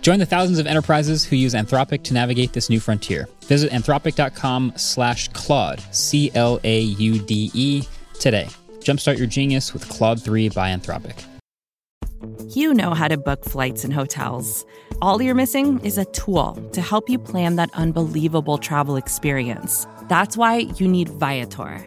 Join the thousands of enterprises who use Anthropic to navigate this new frontier. Visit anthropic.com slash Claude, C L A U D E, today. Jumpstart your genius with Claude 3 by Anthropic. You know how to book flights and hotels. All you're missing is a tool to help you plan that unbelievable travel experience. That's why you need Viator.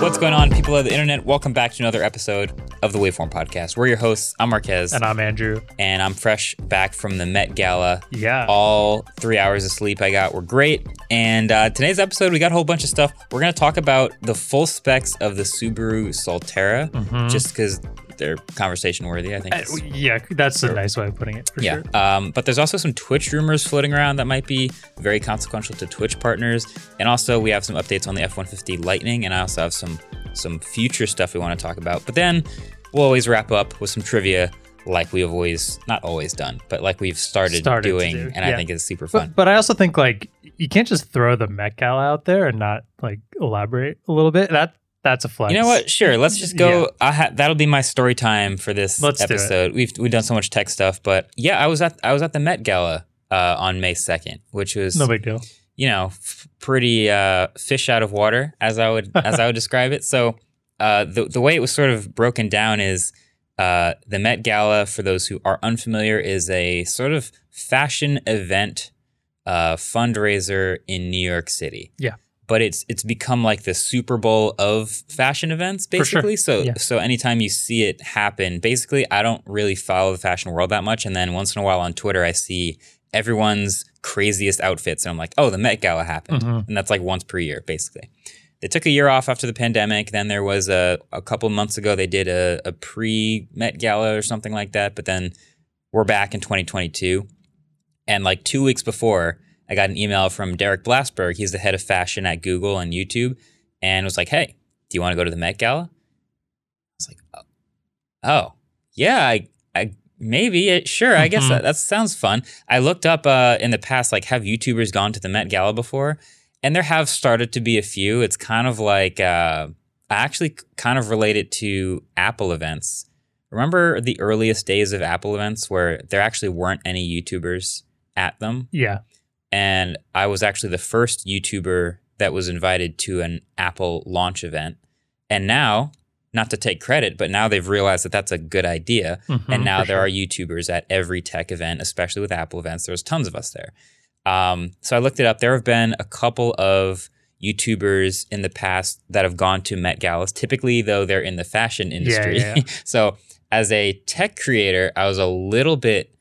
What's going on, people of the internet? Welcome back to another episode of the Waveform Podcast. We're your hosts. I'm Marques. And I'm Andrew. And I'm fresh back from the Met Gala. Yeah. All three hours of sleep I got were great. And uh, today's episode, we got a whole bunch of stuff. We're going to talk about the full specs of the Subaru Solterra, Mm-hmm. just because they're conversation worthy, I think. Uh, yeah, that's a nice way of putting it. For yeah. Sure. Um, but there's also some Twitch rumors floating around that might be very consequential to Twitch partners. And also, we have some updates on the F 150 Lightning. And I also have some some future stuff we want to talk about. But then we'll always wrap up with some trivia like we have always, not always done, but like we've started, Started doing. do, And I think it's super fun. But, but I also think like you can't just throw the Met Gala out there and not like elaborate a little bit. That that's a flex. You know what? Sure. Let's just go. Yeah. I ha- that'll be my story time for this Let's episode. We've we've done so much tech stuff, but yeah, I was at I was at the Met Gala uh, on May second, which was No big deal. you know f- pretty uh, fish out of water, as I would as I would describe it. So uh, the the way it was sort of broken down is uh, the Met Gala. For those who are unfamiliar, is a sort of fashion event uh, fundraiser in New York City Yeah. But it's it's become like the Super Bowl of fashion events, For sure. basically. So Yeah. so anytime you see it happen, basically, I don't really follow the fashion world that much, and then once in a while on Twitter, I see everyone's craziest outfits, and I'm like, oh, the Met Gala happened, Mhm. and that's like once per year, basically. They took a year off after the pandemic. Then there was a a couple months ago they did a, a pre Met Gala or something like that. But then we're back in 2022, and like two weeks before, I got an email from Derek Blasberg. He's the head of fashion at Google and YouTube, and was like, "Hey, do you want to go to the Met Gala?" I was like, "Oh, oh yeah, I, I maybe, it, sure, I guess Mhm. that, that sounds fun." I looked up uh, in the past, like, have YouTubers gone to the Met Gala before? And there have started to be a few. It's kind of like uh, I actually kind of relate it to Apple events. Remember the earliest days of Apple events where there actually weren't any YouTubers at them? Yeah. And I was actually the first YouTuber that was invited to an Apple launch event. And now, not to take credit, but now they've realized that that's a good idea. Mhm, and now there sure. are YouTubers at every tech event, especially with Apple events. There's tons of us there. Um, so I looked it up. There have been a couple of YouTubers in the past that have gone to Met Galas. Typically, though, they're in the fashion industry. yeah, yeah. so as a tech creator, I was a little bit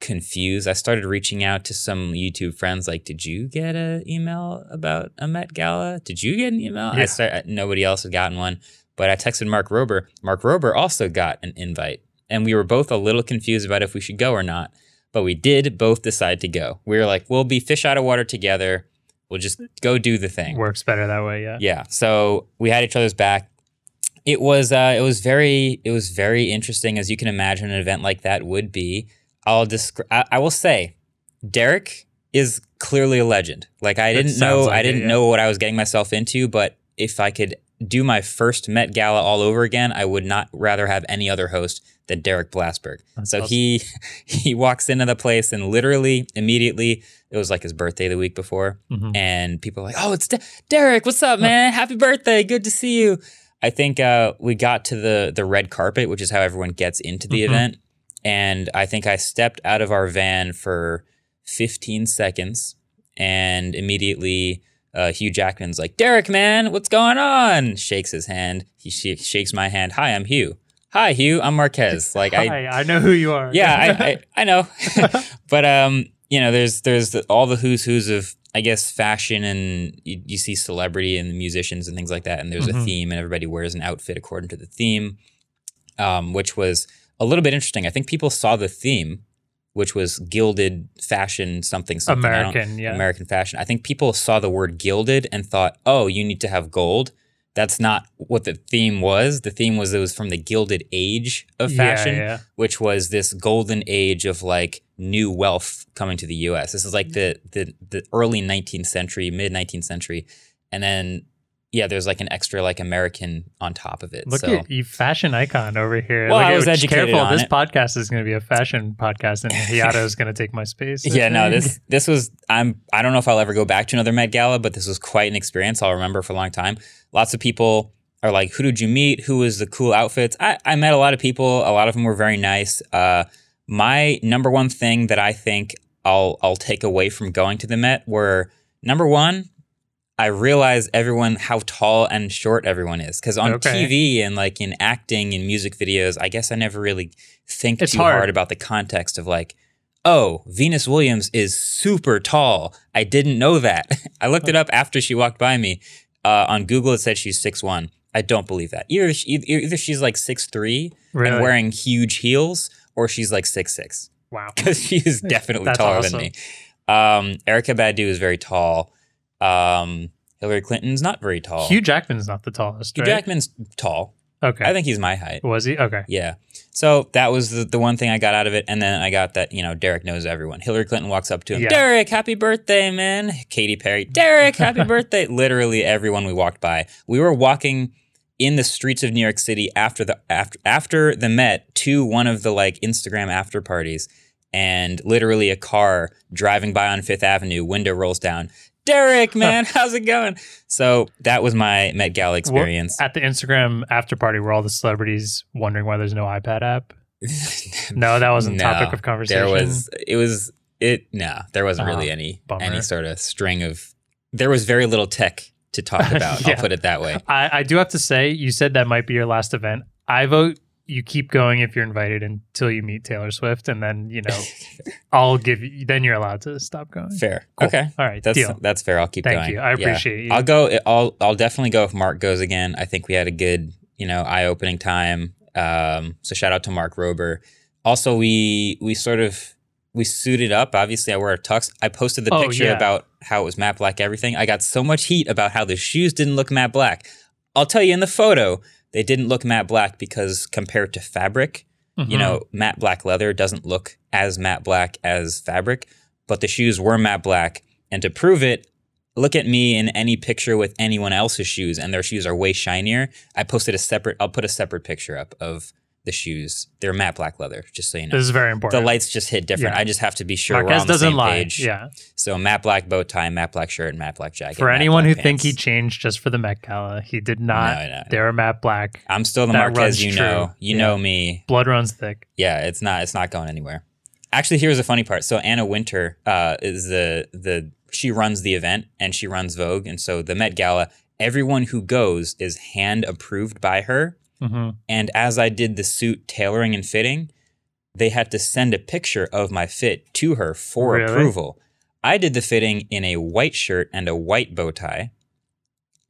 confused. I started reaching out to some YouTube friends, like, "Did you get an email about a Met Gala? Did you get an email?" I Yeah. start, nobody else had gotten one, but I texted Mark Rober. Mark Rober also got an invite, and we were both a little confused about if we should go or not. But we did both decide to go. We were like, "We'll be fish out of water together. We'll just go do the thing." works better that way. Yeah. Yeah. So we had each other's back. It was uh, it was very it was very interesting as you can imagine an event like that would be. I'll describe. I, I will say, Derek is clearly a legend. Like I didn't know like I didn't yeah. know what I was getting myself into, but if I could do my first Met Gala all over again, I would not rather have any other host than Derek Blasberg. That's so awesome. he he walks into the place and literally immediately it was like his birthday the week before Mhm. and people are like, "Oh, it's De- Derek. What's up, man? Happy birthday! Good to see you." I think uh, we got to the the red carpet, which is how everyone gets into the Mhm. event, and I think I stepped out of our van for 15 seconds, and immediately uh, Hugh Jackman's like, Derek, man, what's going on? Shakes his hand. He sh- shakes my hand. Hi, I'm Hugh. Hi, Hugh. I'm Marques. Like I, Hi, I know who you are. yeah, I, I, I know. but um, you know, there's there's the, all the who's who's of I guess fashion and you, you see celebrity and musicians and things like that, and there's a Mhm. theme and everybody wears an outfit according to the theme, um, which was a little bit interesting. I think people saw the theme, which was gilded fashion something something American, yeah. American fashion. I think people saw the word gilded and thought, oh, you need to have gold. That's not what the theme was. The theme was it was from the Gilded Age of fashion, Yeah, yeah. which was this golden age of like new wealth coming to the U.S. This is like the the the early 19th century, mid 19th century, and then yeah, there's like an extra like American on top of it. Look so at you, fashion icon over here. Well, Look I at- was educated Careful, on this it. podcast is going to be a fashion podcast, and Hiato is going to take my space. I yeah, no, this this was I'm I don't know if I'll ever go back to another Met Gala, but this was quite an experience. I'll remember for a long time. Lots of people are like, "Who did you meet? Who was the cool outfits?" I, I met a lot of people. A lot of them were very nice. Uh, my number one thing that I think I'll I'll take away from going to the Met were number one. I realize everyone how tall and short everyone is because on Okay. TV and like in acting and music videos, I guess I never really think It's too hard. hard about the context of like, oh, Venus Williams is super tall. I didn't know that. I looked it up after she walked by me. Uh, on Google, it said she's six one. I don't believe that. Either she, either she's like six three Really? and wearing huge heels, or she's like six six wow. because she is definitely That's taller awesome. than me. Um, Erykah Badu is very tall. Um, Hillary Clinton's not very tall. Hugh Jackman's not the tallest, Hugh right? Jackman's tall. Okay. I think he's my height. was he? Okay. Yeah. So that was the, the one thing I got out of it. And then I got that, you know, Derek knows everyone. Hillary Clinton walks up to him, Yeah. Derek, happy birthday, man. Katy Perry, Derek, happy birthday. Literally everyone we walked by. We were walking in the streets of New York City after the after after the Met to one of the like Instagram after parties. And literally a car driving by on Fifth Avenue, window rolls down. Derek, man, how's it going? So that was my Met Gala experience. At the Instagram after party, were all the celebrities wondering why there's no iPad app? No, that wasn't No, topic of conversation. There was it was it no, there wasn't Oh, really any bummer. any sort of string of there was very little tech to talk about. Yeah. I'll put it that way. I, I do have to say, you said that might be your last event. I vote you keep going if you're invited until you meet Taylor Swift, and then you know, I'll give you. Then you're allowed to stop going. Fair. Cool. Okay. All right. That's deal. that's fair. I'll keep Thank going. you. I Yeah. appreciate you. I'll go I'll I'll definitely go if Mark goes again. I think we had a good, you know, eye-opening time. Um so shout out to Mark Rober. Also we we sort of we suited up. Obviously, I wear a tux. I posted the Oh, picture yeah. about how it was matte black everything. I got so much heat about how the shoes didn't look matte black. I'll tell you in the photo, they didn't look matte black because compared to fabric, you Mhm. know, matte black leather doesn't look as matte black as fabric, but the shoes were matte black. And to prove it, look at me in any picture with anyone else's shoes, and their shoes are way shinier. I posted a separate, I'll put a separate picture up of the shoes. They're matte black leather, just so you know. This is very important. The lights just hit different. Yeah. I just have to be sure we're Marques on the doesn't same lie. page. Yeah. So matte black bow tie, matte black shirt, matte black jacket. For anyone who black think he changed just for the Met Gala, he did not. No, no. They're matte black. I'm still the that Marques you true. know. You Yeah. know me. Blood runs thick. Yeah, it's not it's not going anywhere. Actually, here's the funny part. So Anna Wintour uh, is the the she runs the event and she runs Vogue, and so the Met Gala, everyone who goes is hand approved by her. Hmm And as I did the suit tailoring and fitting, they had to send a picture of my fit to her for Really? approval. I did the fitting in a white shirt and a white bow tie.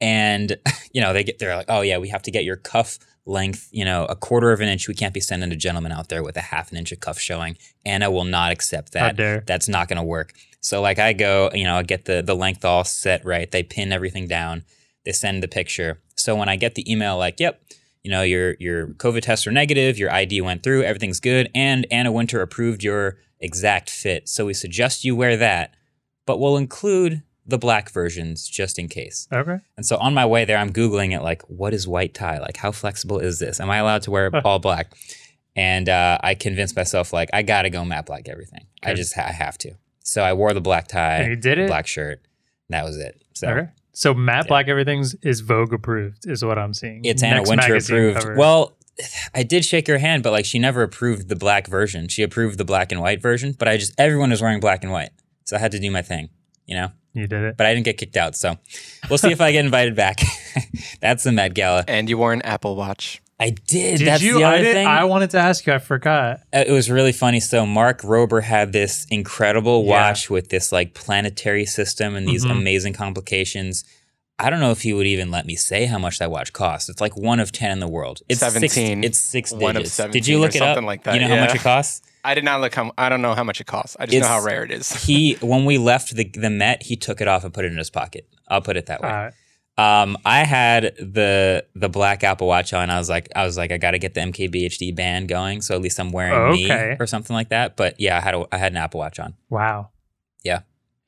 And you know, they get they're like, "Oh yeah, we have to get your cuff length, you know, a quarter of an inch. We can't be sending a gentleman out there with a half an inch of cuff showing. Anna will not accept that. That's not going to work. So like I go, you know, I get the the length all set right. They pin everything down. They send the picture. So when I get the email like, "Yep, you know, your your COVID tests are negative, your ID went through, everything's good, and Anna Wintour approved your exact fit. So we suggest you wear that, but we'll include the black versions just in case." Okay. And so on my way there, I'm Googling it like, what is white tie? Like, how flexible is this? Am I allowed to wear all black? And uh, I convinced myself, like, I got to go matte black everything. I just ha- I have to. So I wore the black tie, And you did it? black shirt. and That was it. So Okay. So matte Yeah. black everything's is Vogue approved, is what I'm seeing. it's Anna Next Wintour approved. cover. Well, I did shake her hand, but like she never approved the black version. She approved the black and white version, but I just, everyone was wearing black and white. So I had to do my thing, you know. You did it. But I didn't get kicked out, so we'll see if I get invited back. That's the Met Gala. And you wore an Apple Watch. I did. Did That's you? the I, did, thing. I wanted to ask you. I forgot. Uh, it was really funny. So Mark Rober had this incredible Yeah. watch with this like planetary system and these Mhm. amazing complications. I don't know if he would even let me say how much that watch costs. It's like one of ten in the world. It's Six, 17. it's six One of digits. 17 Did you look it up? something like that, You know how much it costs? I did not look how I don't know how much it costs. I just know how rare it is. he when we left the the Met, he took it off and put it in his pocket. I'll put it that way. Uh, Um, I had the the black Apple Watch on. I was like, I was like, I got to get the MKBHD band going, so at least I'm wearing Oh, me or something like that. But yeah, I had a, I had an Apple Watch on. wow. Yeah.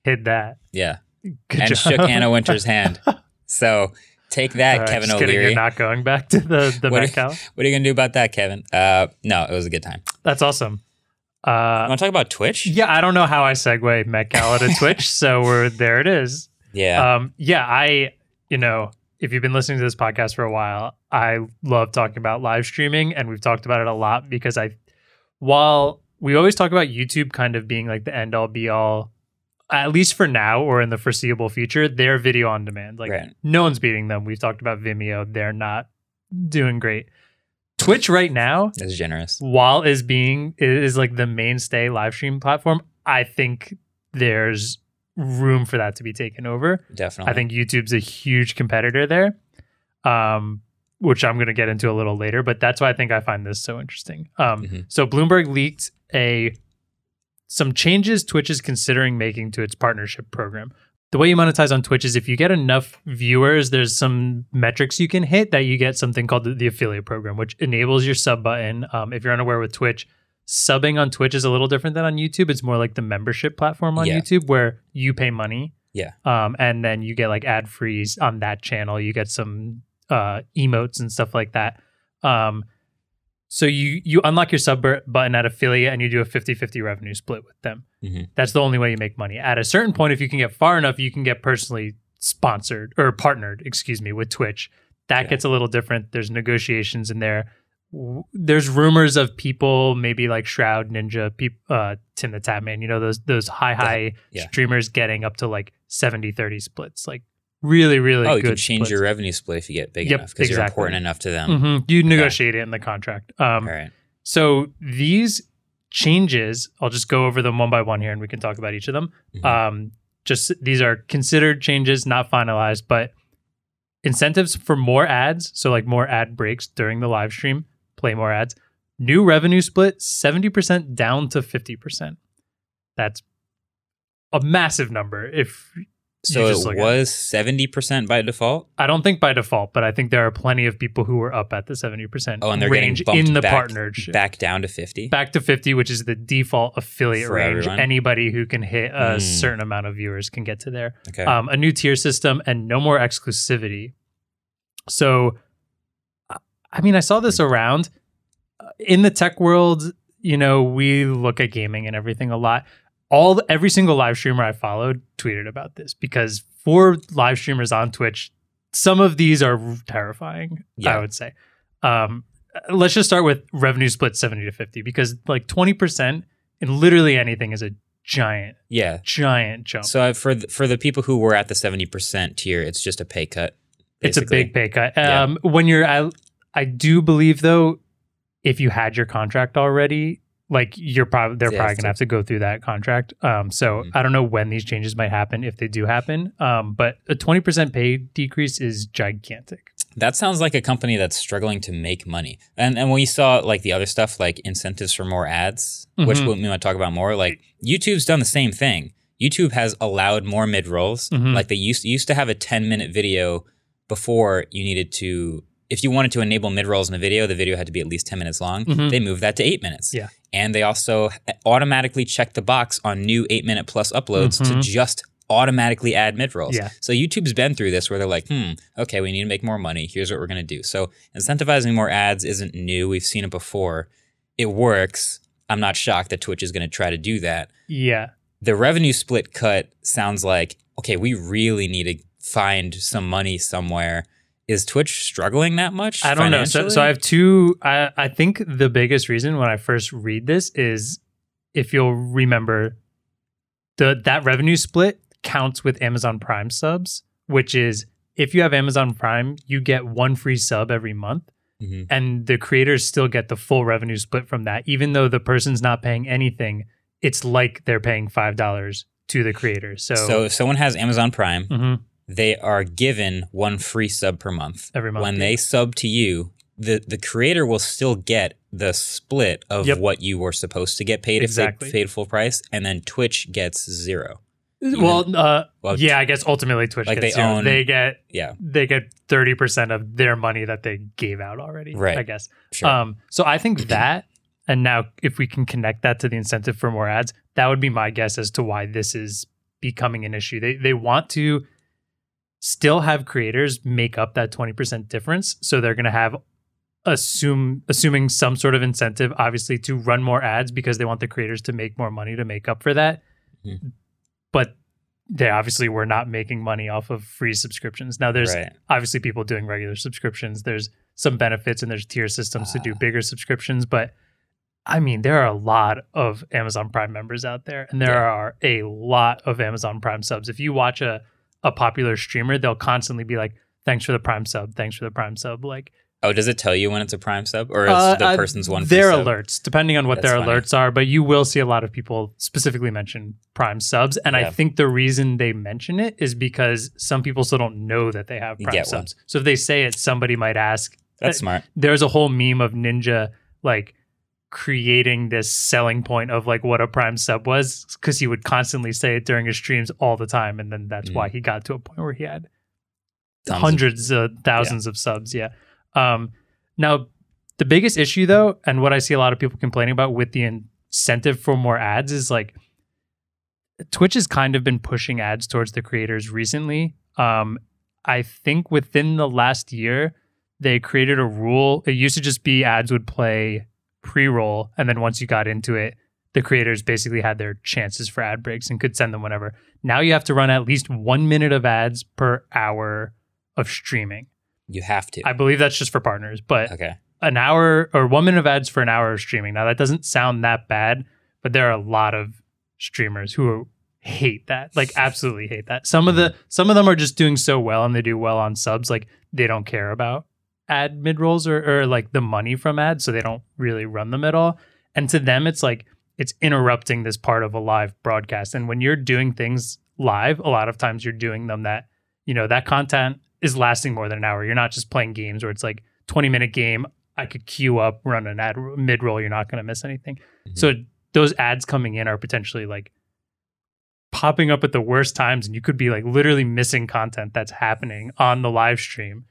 Hid that. Yeah, Good and job. shook Anna Wintour's hand. So take that, right, Kevin just kidding, O'Leary. You're not going back to the the What Gala? What are you gonna do about that, Kevin? Uh, no, it was a good time. That's awesome. Uh, Want to talk about Twitch? yeah, I don't know how I segue Met Gala to Twitch, so we're there. It is. Yeah. Um, yeah, I, you know, if you've been listening to this podcast for a while, I love talking about live streaming, and we've talked about it a lot because I, while we always talk about YouTube kind of being like the end all be all, at least for now or in the foreseeable future, they're video on demand. Like Right. no one's beating them. We've talked about Vimeo; they're not doing great. Twitch right now, is generous. while is being is like the mainstay live stream platform, I think there's room for that to be taken over. Definitely. I think YouTube's a huge competitor there, um, which I'm going to get into a little later. But that's why I think I find this so interesting. Um, Mhm. So Bloomberg leaked a some changes Twitch is considering making to its partnership program. The way you monetize on Twitch is if you get enough viewers, there's some metrics you can hit that you get something called the, the affiliate program, which enables your sub button. Um, if you're unaware with Twitch, subbing on Twitch is a little different than on YouTube. It's more like the membership platform on Yeah. YouTube where you pay money. Yeah. Um, and then you get like ad frees on that channel. You get some uh, emotes and stuff like that. Um, so you you unlock your sub button at affiliate and you do a 50-50 revenue split with them. Mhm. That's the only way you make money. At a certain point, if you can get far enough, you can get personally sponsored or partnered, excuse me, with Twitch. That Yeah. gets a little different. There's negotiations in there. W- There's rumors of people, maybe like Shroud Ninja, uh, Tim the Tatman, you know, those those high high Yeah. streamers getting up to like 70-30 splits, like really really oh, you can change splits. your revenue split if you get big Yep, enough because you're important enough to them. Mhm. You negotiate it in the contract. Um, All right. so these changes, I'll just go over them one by one here, and we can talk about each of them. Mhm. Um, just these are considered changes, not finalized, but incentives for more ads. So like more ad breaks during the live stream, play more ads. New revenue split, seventy percent down to fifty percent. That's a massive number. If So just it was seventy percent by default. I don't think by default, but I think there are plenty of people who were up at the seventy percent Oh, and they're range getting in the back, partnership. back down to fifty. back to 50 which is the default affiliate For range everyone? anybody who can hit a Mm. certain amount of viewers can get to there Okay. um, a new tier system and no more exclusivity so I- mean i saw this around Uh, in the tech world you know we look at gaming and everything a lot all every single live streamer i followed tweeted about this because for live streamers on twitch some of these are terrifying Yeah. i would say um, let's just start with revenue split 70 to 50 because like 20% in literally anything is a giant yeah. giant jump So I- for the, for the people who were at the seventy percent tier, it's just a pay cut. it's a big pay cut Yeah. um, when you're I, I do believe though if you had your contract already like you're probably they're Yeah, probably gonna have to go through that contract um, so Mhm. i don't know when these changes might happen if they do happen um, but a 20% pay decrease is gigantic That sounds like a company that's struggling to make money. And and when you saw like the other stuff, like incentives for more ads, which Mhm. we we might talk about more, like YouTube's done the same thing. YouTube has allowed more mid rolls. Mhm. Like they used used to have a ten minute video before you needed to. If you wanted to enable mid rolls in a video, the video had to be at least ten minutes long. Mhm. They moved that to eight minutes. Yeah. and they also automatically check the box on new eight minute plus uploads to Mhm. just automatically add mid rolls. Yeah. So YouTube's been through this where they're like, hmm, okay, we need to make more money. Here's what we're going to do. So incentivizing more ads isn't new. We've seen it before. It works. I'm not shocked that Twitch is going to try to do that. yeah The revenue split cut sounds like, okay, we really need to find some money somewhere. Is Twitch struggling that much? I don't know. So, so I have two. I, I think the biggest reason when I first read this is if you'll remember, the that revenue split counts with Amazon Prime subs, which is if you have Amazon Prime, you get one free sub every month. Mhm. And the creators still get the full revenue split from that, even though the person's not paying anything. It's like they're paying five dollars to the creator. So, So if someone has Amazon Prime, Mhm. They are given one free sub per month. Every month, When yeah. they sub to you, the the creator will still get the split of Yep. what you were supposed to get paid Exactly. if they paid full price, and then Twitch gets zero. well, uh, Well, yeah, I guess ultimately Twitch like gets they zero. own- they get Yeah, they get thirty percent of their money that they gave out already. Right. I guess. sure. Um, so I think that, and now if we can connect that to the incentive for more ads, that would be my guess as to why this is becoming an issue. They they want to still have creators make up that twenty percent difference, so they're going to have assume assuming some sort of incentive, obviously, to run more ads because they want the creators to make more money to make up for that. Mhm. But they obviously were not making money off of free subscriptions. Now there's right. obviously people doing regular subscriptions. There's some benefits and there's tier systems to do Ah. bigger subscriptions, but I mean, there are a lot of Amazon Prime members out there, and there Yeah. are a lot of Amazon Prime subs. If you watch a a popular streamer, they'll constantly be like, "Thanks for the Prime sub. Thanks for the Prime sub." Like Oh, does it tell you when it's a Prime sub, or is uh, the uh, person's one? Their sub? alerts, depending on what That's their funny. alerts are, but you will see a lot of people specifically mention Prime subs, and Yeah. I think the reason they mention it is because some people still don't know that they have Prime get one. subs. So if they say it, somebody might ask, That's Uh, smart. there's a whole meme of Ninja like creating this selling point of like what a prime sub was because he would constantly say it during his streams all the time and then that's Mhm. why he got to a point where he had of- hundreds of thousands of subs yeah. Um now the biggest issue though and what i see a lot of people complaining about with the incentive for more ads is like twitch has kind of been pushing ads towards the creators recently. Um i think within the last year they created a rule it used to just be ads would play pre-roll and then once you got into it the creators basically had their chances for ad breaks and could send them whenever now you have to run at least one minute of ads per hour of streaming You have to. I believe that's just for partners, but okay. an hour or one minute of ads for an hour of streaming. Now that doesn't sound that bad, but there are a lot of streamers who hate that, like absolutely hate that. Some of the some of them are just doing so well and they do well on subs, like they don't care about ad mid rolls or, or like the money from ads, so they don't really run them at all. And to them, it's like it's interrupting this part of a live broadcast. And when you're doing things live, a lot of times you're doing them that you know that content is lasting more than an hour. You're not just playing games where it's like 20 minute game. I could queue up, run an ad mid roll. You're not going to miss anything. Mhm. So those ads coming in are potentially like popping up at the worst times, and you could be like literally missing content that's happening on the live stream.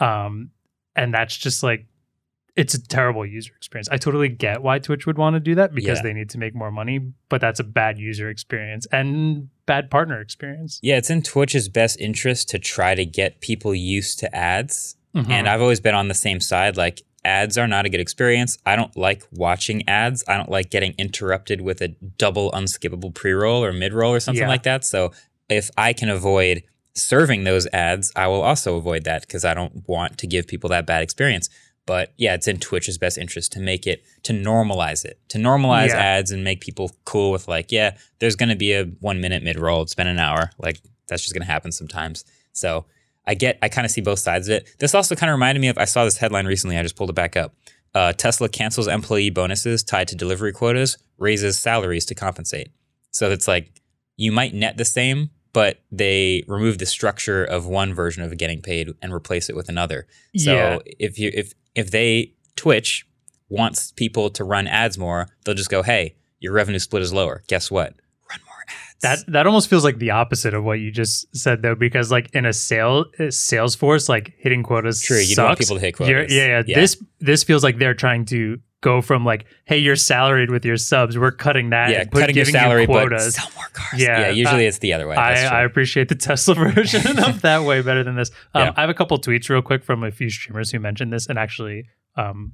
Um, and that's just like it's a terrible user experience. I totally get why Twitch would want to do that because Yeah. they need to make more money, but that's a bad user experience and bad partner experience. Yeah, it's in Twitch's best interest to try to get people used to ads. Mhm. And I've always been on the same side. Like, ads are not a good experience. I don't like watching ads. I don't like getting interrupted with a double unskippable pre roll or mid roll or something Yeah. like that. So, if I can avoid serving those ads, I will also avoid that because I don't want to give people that bad experience. But yeah, it's in Twitch's best interest to make it, to normalize it, to normalize Yeah. ads and make people cool with, like, yeah, there's going to be a one minute mid roll. It's been an hour. Like, that's just going to happen sometimes. So, I get, I kind of see both sides of it. This also kind of reminded me of, I saw this headline recently. I just pulled it back up. Uh, Tesla cancels employee bonuses tied to delivery quotas, raises salaries to compensate. So it's like you might net the same, but they remove the structure of one version of getting paid and replace it with another. So yeah. if you if if they Twitch wants people to run ads more, they'll just go, "Hey, your revenue split is lower. Guess what? Run more ads." That that almost feels like the opposite of what you just said though, because like in a sale uh, Salesforce, like hitting quotas. True, you don't want people to hit quotas. Yeah, yeah, Yeah. This this feels like they're trying to go from like, hey, you're salaried with your subs. We're cutting that. yeah, and put, cutting your giving you salary, but quotas. sell more cars. Yeah, Yeah, usually it's the other way. I, I appreciate the Tesla version of that way better than this. Um, Yeah. I have a couple tweets real quick from a few streamers who mentioned this, and actually, um,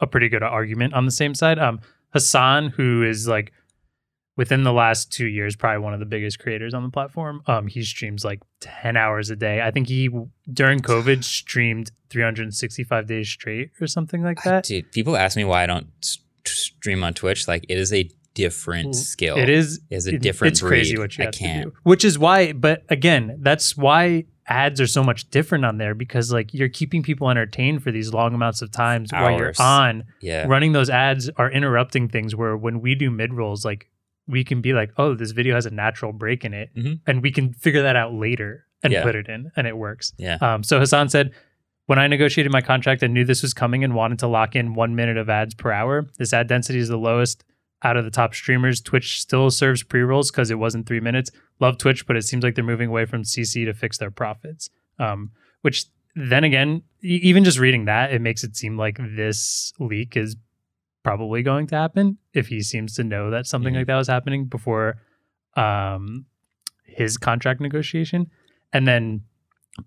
a pretty good argument on the same side. Um, Hasan, who is like within the last two years, probably one of the biggest creators on the platform. Um, he streams like ten hours a day. I think he during COVID streamed 365 days straight or something like that. Dude, people ask me why I don't stream on Twitch. Like, it is a different skill. It is. It is a different It's crazy what you I have to can't. do. Which is why, but again, that's why ads are so much different on there because like you're keeping people entertained for these long amounts of times while you're on. Yeah. Running those ads are interrupting things where when we do mid rolls, like we can be like, oh, this video has a natural break in it, Mhm. and we can figure that out later and Yeah. put it in, and it works. Yeah. Um, so Hasan said, when I negotiated my contract, I knew this was coming and wanted to lock in one minute of ads per hour. This ad density is the lowest out of the top streamers. Twitch still serves pre rolls because it wasn't three minutes. Love Twitch, but it seems like they're moving away from CC to fix their profits. Um, which then again, even just reading that, it makes it seem like this leak is probably going to happen if he seems to know that something like that was happening before um, his contract negotiation. And then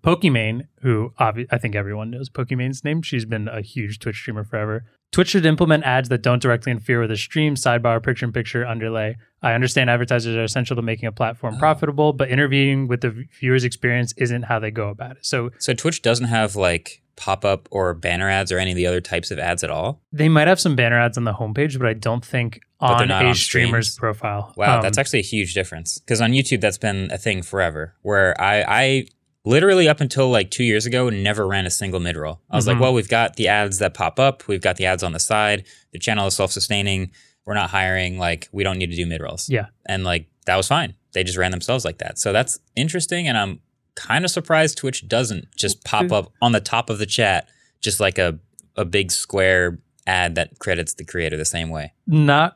Pokimane, who obvi- I think everyone knows Pokimane's name, she's been a huge Twitch streamer forever. Twitch should implement ads that don't directly interfere with the stream, sidebar, picture in picture, underlay. I understand advertisers are essential to making a platform Oh. profitable, but intervening with the viewer's experience isn't how they go about it. So So Twitch doesn't have like pop up or banner ads or any of the other types of ads at all. they might have some banner ads on the homepage, but I don't think on a on streamer's profile. Wow, Um, that's actually a huge difference. Because on YouTube, that's been a thing forever. Where I, I literally up until like two years ago never ran a single mid roll. I was Mhm. like, well, we've got the ads that pop up, we've got the ads on the side. The channel is self sustaining. We're not hiring. Like, we don't need to do mid rolls. Yeah. and like that was fine. They just ran themselves like that. So that's interesting, and I'm kind of surprised Twitch doesn't just pop up on the top of the chat, just like a a big square ad that credits the creator the same way. not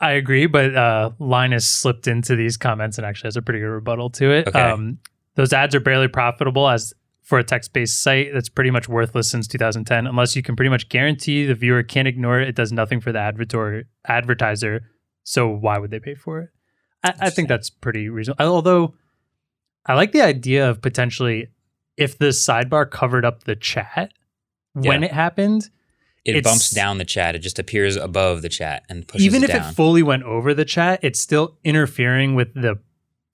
I agree, but uh Linus slipped into these comments and actually has a pretty good rebuttal to it. Okay. Um those ads are barely profitable as for a text-based site that's pretty much worthless since 2010 unless you can pretty much guarantee the viewer can't ignore it it does nothing for the advertiser so why would they pay for it I, I think that's pretty reasonable although i like the idea of potentially if the sidebar covered up the chat when Yeah. it happened It bumps down the chat. It just appears above the chat and pushes even if it fully went over the chat, it's still interfering with the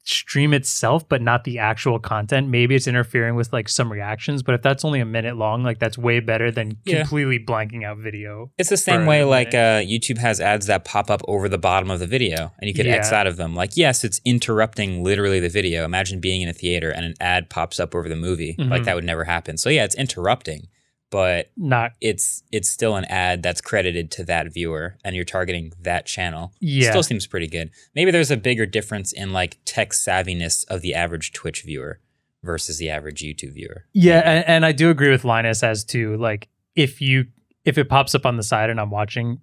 stream itself, but not the actual content. Maybe it's interfering with like some reactions, but if that's only a minute long, like that's way better than Yeah. completely blanking out video. It's the same way like uh, YouTube has ads that pop up over the bottom of the video and you could X out of them. Like, yes, it's interrupting literally the video. Imagine being in a theater and an ad pops up over the movie. Like Mhm. that would never happen. So yeah, it's interrupting, but Not it's it's still an ad that's credited to that viewer and you're targeting that channel. yeah. Still seems pretty good. Maybe there's a bigger difference in like tech savviness of the average Twitch viewer versus the average YouTube viewer. Yeah, and, and I do agree with Linus as to like if you if it pops up on the side and I'm watching,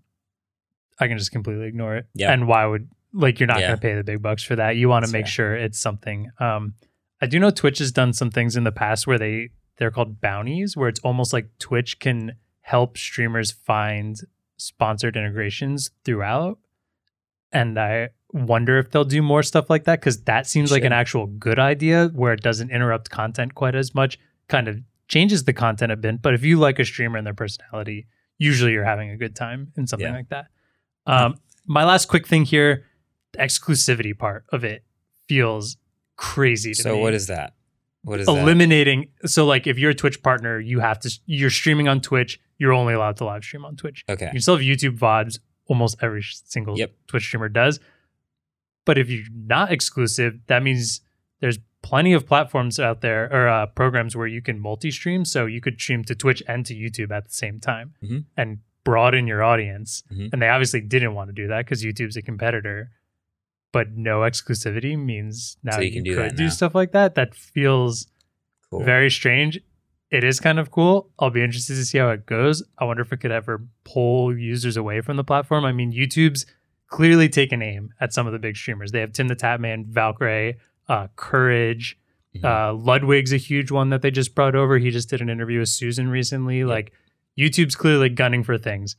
I can just completely ignore it. Yeah. And why would like you're not Yeah. going to pay the big bucks for that? You want to make fair. sure it's something. Um, I do know Twitch has done some things in the past where they they're called bounties, where it's almost like Twitch can help streamers find sponsored integrations throughout. And I wonder if they'll do more stuff like that because that seems like an actual good idea where it doesn't interrupt content quite as much. Kind of changes the content a bit. But if you like a streamer and their personality, usually you're having a good time in something Yeah. like that. Um, my last quick thing here, the exclusivity part of it feels crazy to So me what is that? What is that? eliminating so like if you're a twitch partner you have to you're streaming on twitch you're only allowed to live stream on twitch Okay. you still have youtube vods almost every single Yep. twitch streamer does but if you're not exclusive that means there's plenty of platforms out there or uh, programs where you can multi-stream so you could stream to twitch and to youtube at the same time Mhm. and broaden your audience Mhm. and they obviously didn't want to do that because youtube's a competitor but no exclusivity means now So you you, can do could do stuff like that that feels Cool. very strange. It is kind of cool. I'll be interested to see how it goes. I wonder if it could ever pull users away from the platform. I mean, YouTube's clearly taken aim at some of the big streamers. They have Tim the Tatman, Valkyrae, uh, Courage, Mhm. uh, Ludwig's a huge one that they just brought over. He just did an interview with Susan recently. Like, YouTube's clearly gunning for things.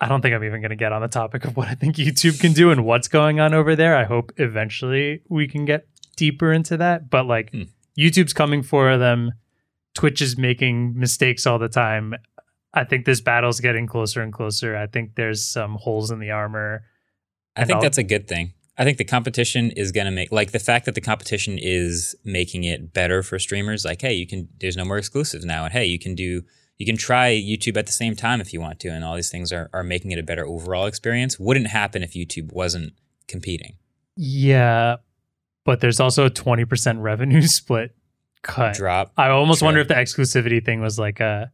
I don't think I'm even going to get on the topic of what I think YouTube can do and what's going on over there. I hope eventually we can get deeper into that. But like, Hmm. YouTube's coming for them. Twitch is making mistakes all the time. I think this battle's getting closer and closer. I think there's some holes in the armor. I think I'll- that's a good thing. I think the competition is going to make like the fact that the competition is making it better for streamers. Like, hey, you can. There's no more exclusives now, and hey, you can do You can try YouTube at the same time if you want to, and all these things are, are making it a better overall experience. Wouldn't happen if YouTube wasn't competing. Yeah, but there's also a 20% revenue split cut. Drop. I almost wonder if the exclusivity thing was like a,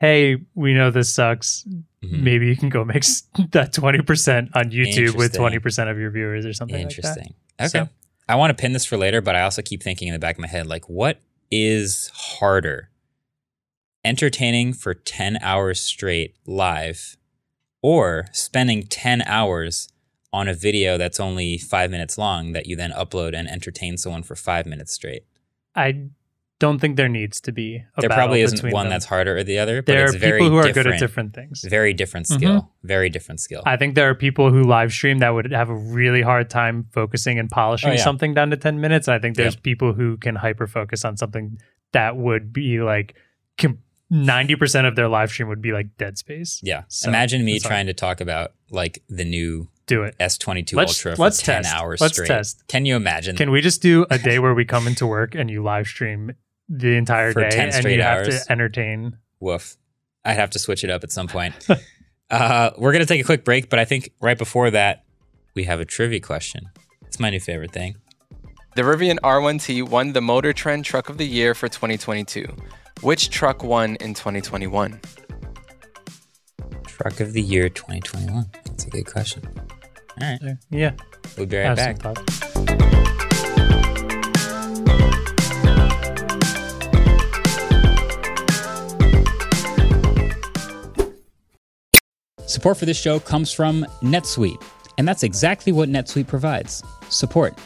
hey, we know this sucks. Mhm. Maybe you can go make that 20% on YouTube with 20% of your viewers or something like that. Interesting. Okay. So- I want to pin this for later, but I also keep thinking in the back of my head, like, what is harder? Entertaining for 10 hours straight live or spending 10 hours on a video that's only five minutes long that you then upload and entertain someone for five minutes straight? I don't think there needs to be a there probably isn't one them. that's harder or the other, but There it's are very people who are good at different things. Very different Mhm. skill. Very different skill. I think there are people who live stream that would have a really hard time focusing and polishing Oh, yeah. something down to 10 minutes. I think there's Yep. people who can hyper focus on something that would be like com- 90% of their live stream would be like dead space. yeah. So, Imagine me it's hard. trying to talk about like the new Do it. S22 Let's- Ultra for let's 10 test. hours Let's straight. test. Can you imagine? Can we just do a day where we come into work and you live stream the entire For day 10 and straight you have hours? to entertain? Woof. I'd have to switch it up at some point. uh, we're going to take a quick break, but I think right before that, we have a trivia question. It's my new favorite thing. The Rivian R1T won the Motor Trend Truck of the Year for 2022. Which truck won in 2021? Truck of the year 2021. That's a good question. All right. Yeah. We'll be right have back. Support for this show comes from NetSuite, and that's exactly what NetSuite provides support.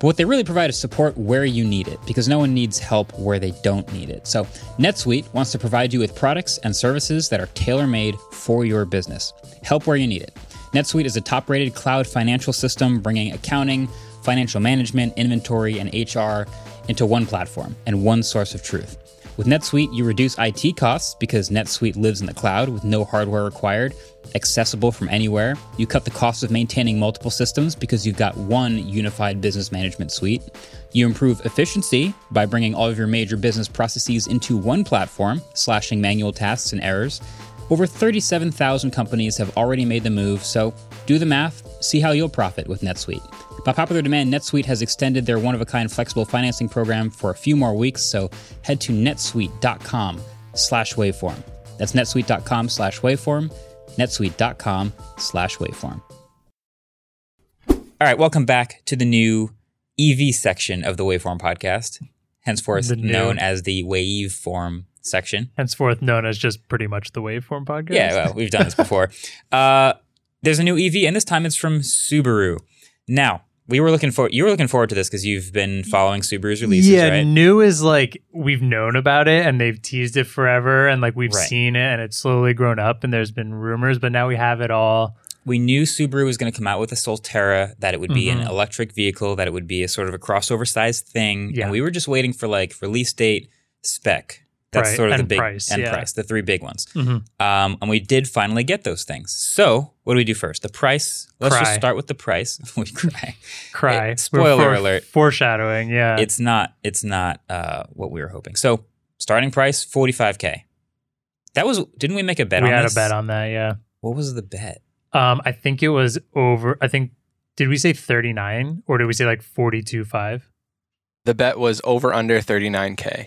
But what they really provide is support where you need it, because no one needs help where they don't need it. So, NetSuite wants to provide you with products and services that are tailor made for your business. Help where you need it. NetSuite is a top rated cloud financial system bringing accounting, financial management, inventory, and HR into one platform and one source of truth. With NetSuite, you reduce IT costs because NetSuite lives in the cloud with no hardware required, accessible from anywhere. You cut the cost of maintaining multiple systems because you've got one unified business management suite. You improve efficiency by bringing all of your major business processes into one platform, slashing manual tasks and errors. Over 37,000 companies have already made the move, so do the math, see how you'll profit with NetSuite. By popular demand, NetSuite has extended their one-of-a-kind flexible financing program for a few more weeks, so head to netsuite.com slash waveform. That's netsuite.com slash waveform, netsuite.com slash waveform. All right, welcome back to the new EV section of the Waveform podcast, henceforth known as the Waveform section. Henceforth known as just pretty much the Waveform podcast. Yeah, well, we've done this before. uh, there's a new EV, and this time it's from Subaru. Now, we were looking for you were looking forward to this because you've been following Subaru's releases, yeah, right? new is like we've known about it and they've teased it forever and like we've Right. seen it and it's slowly grown up and there's been rumors, but now we have it all. We knew Subaru was going to come out with a Solterra, that it would be an Mhm. electric vehicle, that it would be a sort of a crossover sized thing, Yeah. and we were just waiting for like release date, spec. That's Right, sort of the big price, and yeah. price, the three big ones. Mhm. Um, and we did finally get those things. So, what do we do first? The price. Let's just start with the price. we cry. Cry. Eh, spoiler We're alert. Foreshadowing. Yeah. it's not it's not uh, what we were hoping. So starting price forty five k. That was didn't we make a bet we on had this? a bet on that. Yeah. what was the bet? Um, I think it was over. I think did we say thirty nine or did we say like forty two five? The bet was over under 39K Ooh,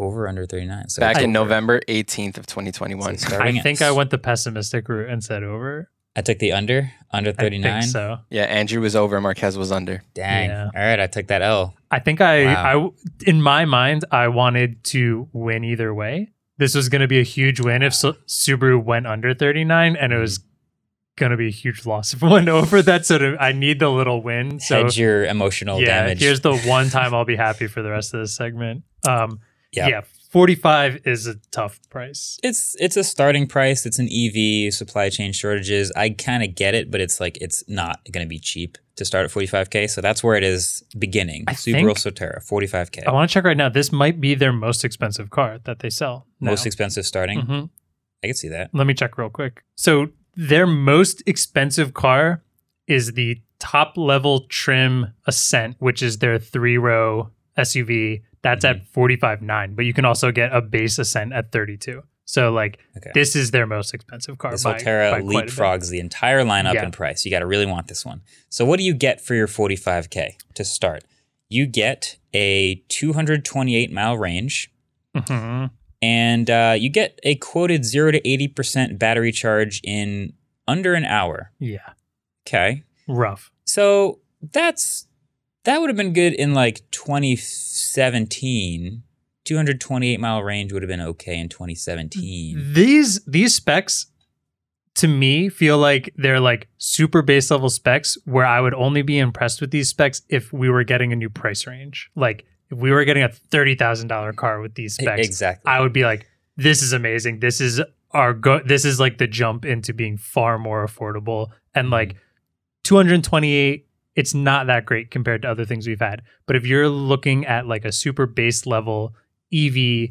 over under thirty nine. So back in over. November 18th of 2021. So I think I went the pessimistic route and said over. I took the under under I thirty nine. think so. yeah, Andrew was over, Marques was under. Dang. Yeah. All right, I took that L. I think I, Wow. I, in my mind, I wanted to win either way. This was going to be a huge win if Su- Subaru went under 39, and it was going to be a huge loss if it went over that. sort of, I need the little win. So Hedge your emotional yeah, damage. here's the one time I'll be happy for the rest of this segment. Um, Yeah. yeah, 45 is a tough price. it's it's a starting price. It's an EV supply chain shortages. I kind of get it, but it's like it's not going to be cheap to start at 45k. So that's where it is beginning. I Subaru Solterra 45k. I want to check right now. This might be their most expensive car that they sell. now. Most expensive starting. Mhm. I can see that. Let me check real quick. So their most expensive car is the top level trim Ascent, which is their three row SUV, That's Mm-hmm. at 45.9, but you can also get a base Ascent at 32. So like Okay. this is their most expensive car. This by, Solterra by quite a bit. leapfrogs the entire lineup Yeah. in price. You got to really want this one. So, what do you get for your 45K to start? You get a 228 mile range, Mhm. and uh, you get a quoted 0 to 80% battery charge in under an hour. Yeah, Okay. rough. So, that's that would have been good in like 2017. 228 mile range would have been okay in 2017. These these specs to me feel like they're like super base level specs where I would only be impressed with these specs if we were getting a new price range. Like if we were getting a thirty thousand dollar car with these specs, Exactly. I would be like, this is amazing. This is our go. This is like the jump into being far more affordable and like mm-hmm. 228. It's not that great compared to other things we've had. But if you're looking at like a super base level EV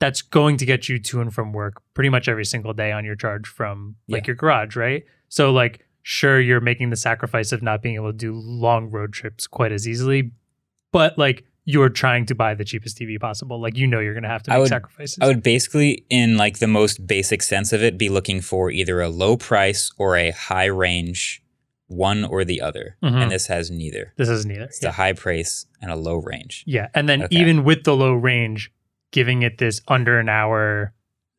that's going to get you to and from work pretty much every single day on your charge from like Yeah. your garage, right? So like sure you're making the sacrifice of not being able to do long road trips quite as easily, but like you're trying to buy the cheapest TV possible. Like you know you're going to have to I make would- sacrifices. I would basically, in like the most basic sense of it, be looking for either a low price or a high range, one or the other. Mhm. And this has neither. this is neither. It's Yeah. a high price and a low range. Yeah, and then Okay. even with the low range, giving it this under an hour.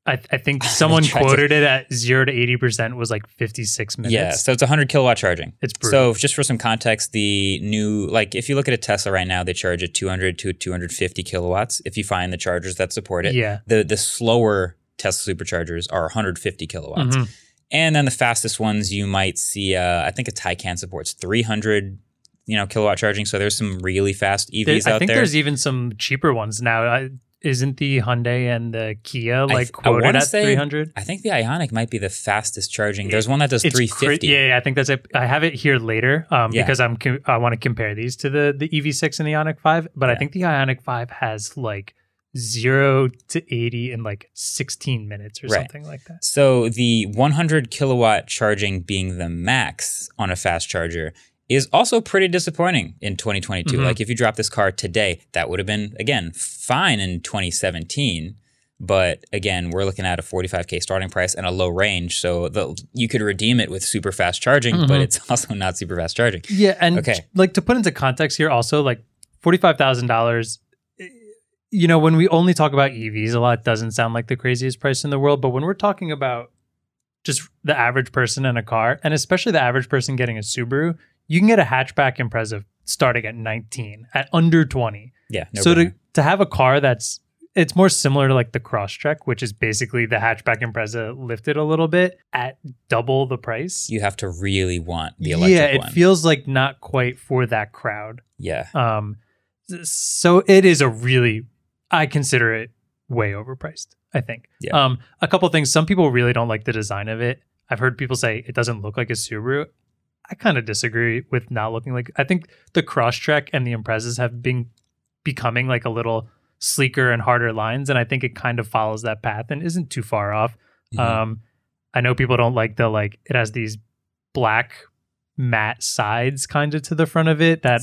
I, I think someone tried to- quoted it at zero to eighty percent was like fifty six minutes. Yeah, so it's 100 kilowatt charging. it's brutal. So just for some context, the new like if you look at a Tesla right now, they charge at 200 to 250 kilowatts. If you find the chargers that support it, yeah, the the slower Tesla superchargers are 150 kilowatts, Mhm. And then the fastest ones you might see. Uh, I think a Taycan supports 300, you know, kilowatt charging. So there's some really fast EVs out There- I think there. there's even some cheaper ones now. I, isn't the Hyundai and the Kia like th- quoted at say- three hundred? I think the Ioniq might be the fastest charging. There's one that does It's 350. cra- yeah, yeah, I think that's it. I have it here later um, Yeah. because I'm com- I want to compare these to the the EV6 and the Ioniq 5, but I think the Ioniq 5 has like 0 to 80 in like 16 minutes or Right. something like that. So the 100 kilowatt charging being the max on a fast charger is also pretty disappointing in 2022. Mhm. Like if you drop this car today, that would have been again fine in 2017. But again, we're looking at a 45k starting price and a low range, so the, you could redeem it with super fast charging, but Mhm. it's also not super fast charging. Yeah, and Okay. like to put into context here, also like forty five thousand dollars. You know, when we only talk about EVs, a lot doesn't sound like the craziest price in the world. But when we're talking about just the average person in a car, and especially the average person getting a Subaru, you can get a hatchback Impreza starting at nineteen, at under twenty. Yeah. No so to to have a car that's it's more similar to like the Crosstrek, which is basically the hatchback Impreza lifted a little bit at double the price. you have to really want the electric yeah, it one. feels like not quite for that crowd. yeah. Um, so it is a really, I consider it way overpriced. I think. Yeah. Um, a couple things. Some people really don't like the design of it. I've heard people say it doesn't look like a Subaru. I kind of disagree with not looking like. I think the Crosstrek and the Imprezas have been becoming like a little sleeker and harder lines, and I think it kind of follows that path and isn't too far off. Mhm. Um, I know people don't like the like it has these black matte sides kind of to the front of it that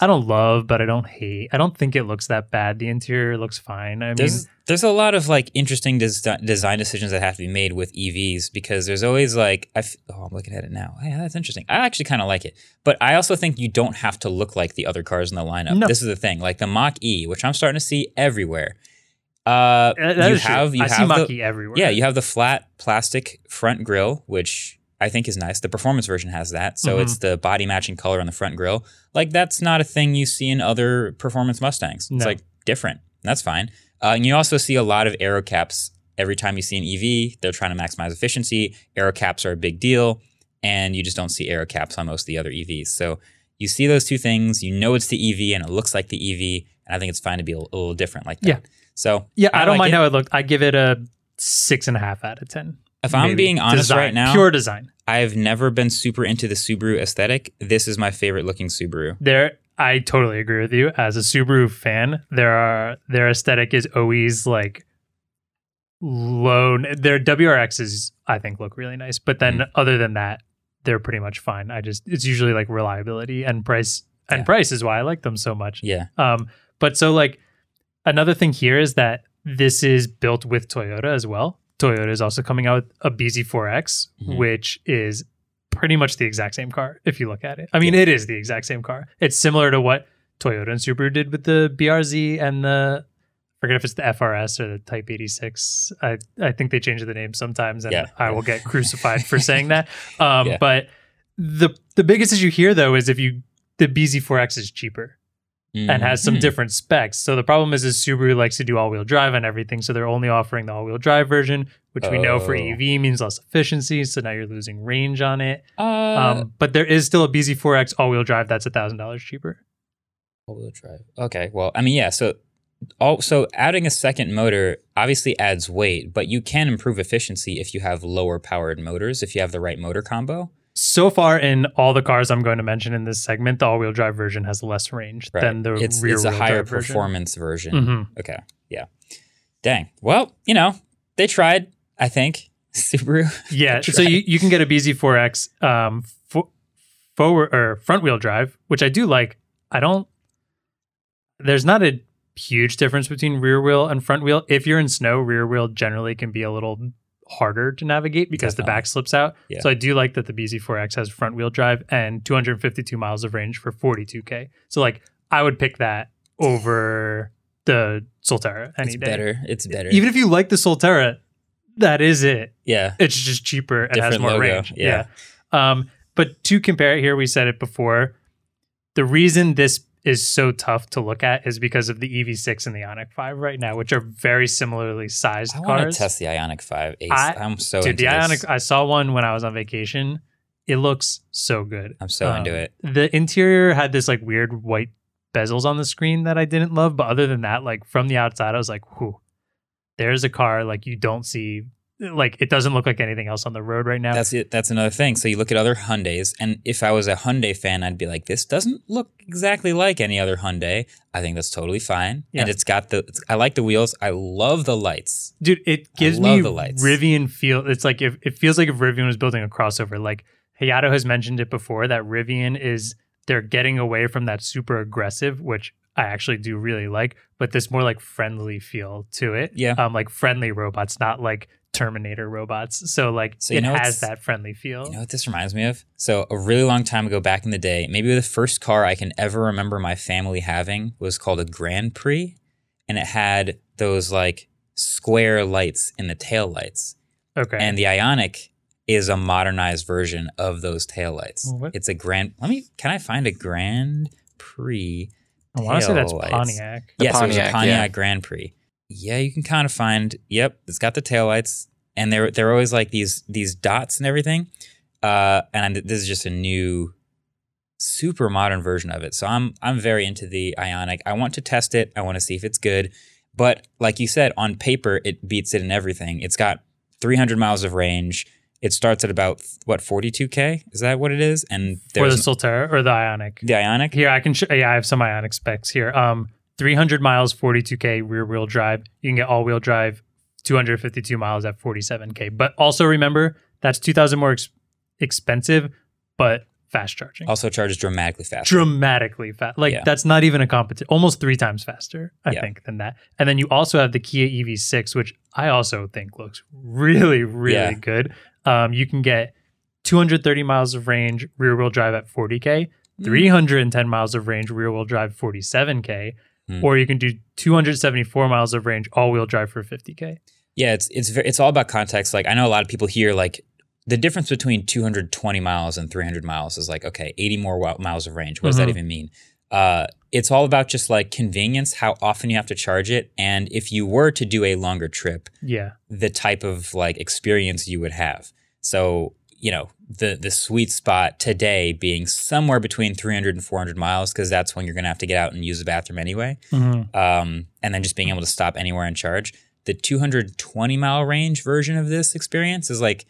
I don't love, but I don't hate. I don't think it looks that bad. The interior looks fine. I mean, there's there's a lot of like interesting des- design decisions that have to be made with EVs because there's always like I f- oh I'm looking at it now yeah that's interesting I actually kind of like it but I also think you don't have to look like the other cars in the lineup No. this is the thing like the Mach E which I'm starting to see everywhere uh that- you true. have you I have the, Mach-E everywhere. yeah you have the flat plastic front grille which I think is nice the performance version has that so Mhm. it's the body matching color on the front grille like that's not a thing you see in other performance Mustangs it's like different that's fine uh, and you also see a lot of aero caps every time you see an EV. They're trying to maximize efficiency. Aero caps are a big deal, and you just don't see aero caps on most of the other EVs. So you see those two things. You know it's the EV, and it looks like the EV. And I think it's fine to be a, a little different like that. Yeah. So yeah. I, don't like mind it. how it looked. I give it a six and a half out of ten. If I'm being honest Design, right now, pure design. I've never been super into the Subaru aesthetic. This is my favorite looking Subaru. There, I totally agree with you. As a Subaru fan, there are their aesthetic is always like low. Their WRXs, I think, look really nice, but then Mm-hmm. other than that, they're pretty much fine. I just it's usually like reliability and price, and Yeah. price is why I like them so much. Yeah. Um, but so like Another thing here is that this is built with Toyota as well. Toyota is also coming out with a BZ4X, Mhm. which is pretty much the exact same car if you look at it. I mean, it is the exact same car. It's similar to what Toyota and Subaru did with the BRZ and the I forget if it's the FRS or the Type 86. I I think they change the name sometimes, and Yeah. I will get crucified for saying that. Um, Yeah. But the the biggest issue here though is if you the BZ4X is cheaper and has some Mhm. different specs. So the problem is, is Subaru likes to do all wheel drive and everything, so they're only offering the all wheel drive version, which we know for Oh. EV means less efficiency. So now you're losing range on it. Uh, Um, but there is still a BZ4X all wheel drive that's a thousand dollars cheaper. all-wheel drive. Okay. Well, I mean, yeah. So, all, so adding a second motor obviously adds weight, but you can improve efficiency if you have lower powered motors. If you have the right motor combo. So far in all the cars I'm going to mention in this segment, the all wheel drive version has less range Right. than the it's rear it's a higher drive version. performance version. Mhm. Okay. Yeah. Dang. Well, you know, they tried. I think Subaru. Yeah, so you, you can get a BZ4X um, fo- forward or front wheel drive, which I do like. I don't. There's not a huge difference between rear wheel and front wheel. If you're in snow, rear wheel generally can be a little harder to navigate because the back slips out. Yeah. So I do like that the BZ4X has front wheel drive and 252 miles of range for 42k. So like I would pick that over the Solterra any it's day. better. It's better. Even if you like the Solterra, that is it yeah. it's just cheaper and has more logo, range. yeah. Yeah. Um, but to compare it here, we said it before. The reason this is so tough to look at is because of the EV6 and the Ioniq 5 right now, which are very similarly sized cars. I want to test the Ioniq 5. Ace. I, I'm so Dude, into the this. Ioniq, I saw one when I was on vacation. It looks so good. I'm so into Um, it. The interior had this like weird white bezels on the screen that I didn't love, but other than that, like from the outside, I was like, "Whew, there's a car like you don't see. Like it doesn't look like anything else on the road right now." That's it. That's another thing. So you look at other Hyundai's, and if I was a Hyundai fan, I'd be like, "This doesn't look exactly like any other Hyundai." I think that's totally fine, Yeah. and it's got the. It's, I like the wheels. I love the lights. Dude, it gives me the lights. Rivian feel. It's like if it feels like if Rivian was building a crossover. Like Hayato has mentioned it before that Rivian is they're getting away from that super aggressive, which I actually do really like, but this more like friendly feel to it. Yeah. Um, like friendly robots, not like Terminator robots. So like So you it know has that friendly feel. You know what this reminds me of? So a really long time ago, back in the day, maybe the first car I can ever remember my family having was called a Grand Prix, and it had those like square lights in the tail lights. okay. And the Ioniq is a modernized version of those taillights. What? It's a Grand. Let me. Can I find a Grand Prix? I want to say that's taillights? Pontiac. The yes, it was a Pontiac, Pontiac yeah. Grand Prix. Yeah, you can kind of find. Yep, it's got the taillights, and they're they're always like these these dots and everything. Uh, and this is just a new, super modern version of it. So I'm I'm very into the Ioniq. I want to test it. I want to see if it's good. But like you said, on paper, it beats it in everything. It's got 300 miles of range. It starts at about what 42k. Is that what it is? And For the Solterra or the Ioniq. the Ioniq. Here, I can. Sh- yeah, I have some Ioniq specs here. Um, 300 miles, 42k rear wheel drive. You can get all wheel drive, 252 miles at 47k. But also remember that's 2,000 more ex- expensive, but fast charging. Also charges dramatically faster. Dramatically fast. Like Yeah. that's not even a competition. Almost three times faster, I Yeah. think, than that. And then you also have the Kia EV6, which I also think looks really, really Yeah. good. Um, you can get 230 miles of range, rear wheel drive at 40k. Mm. 310 miles of range, rear wheel drive 47k, Hmm. or you can do 274 miles of range, all wheel drive for 50k. Yeah, it's it's it's all about context. Like I know a lot of people hear like the difference between 220 miles and 300 miles is like okay, 80 more miles of range. What does that Mhm. even mean? Uh, it's all about just like convenience, how often you have to charge it, and if you were to do a longer trip, Yeah, the type of like experience you would have. So you know the the sweet spot today being somewhere between 300 and 400 miles because that's when you're gonna have to get out and use the bathroom anyway um, and then just being able to stop anywhere and charge. The 220 mile range version of this experience is like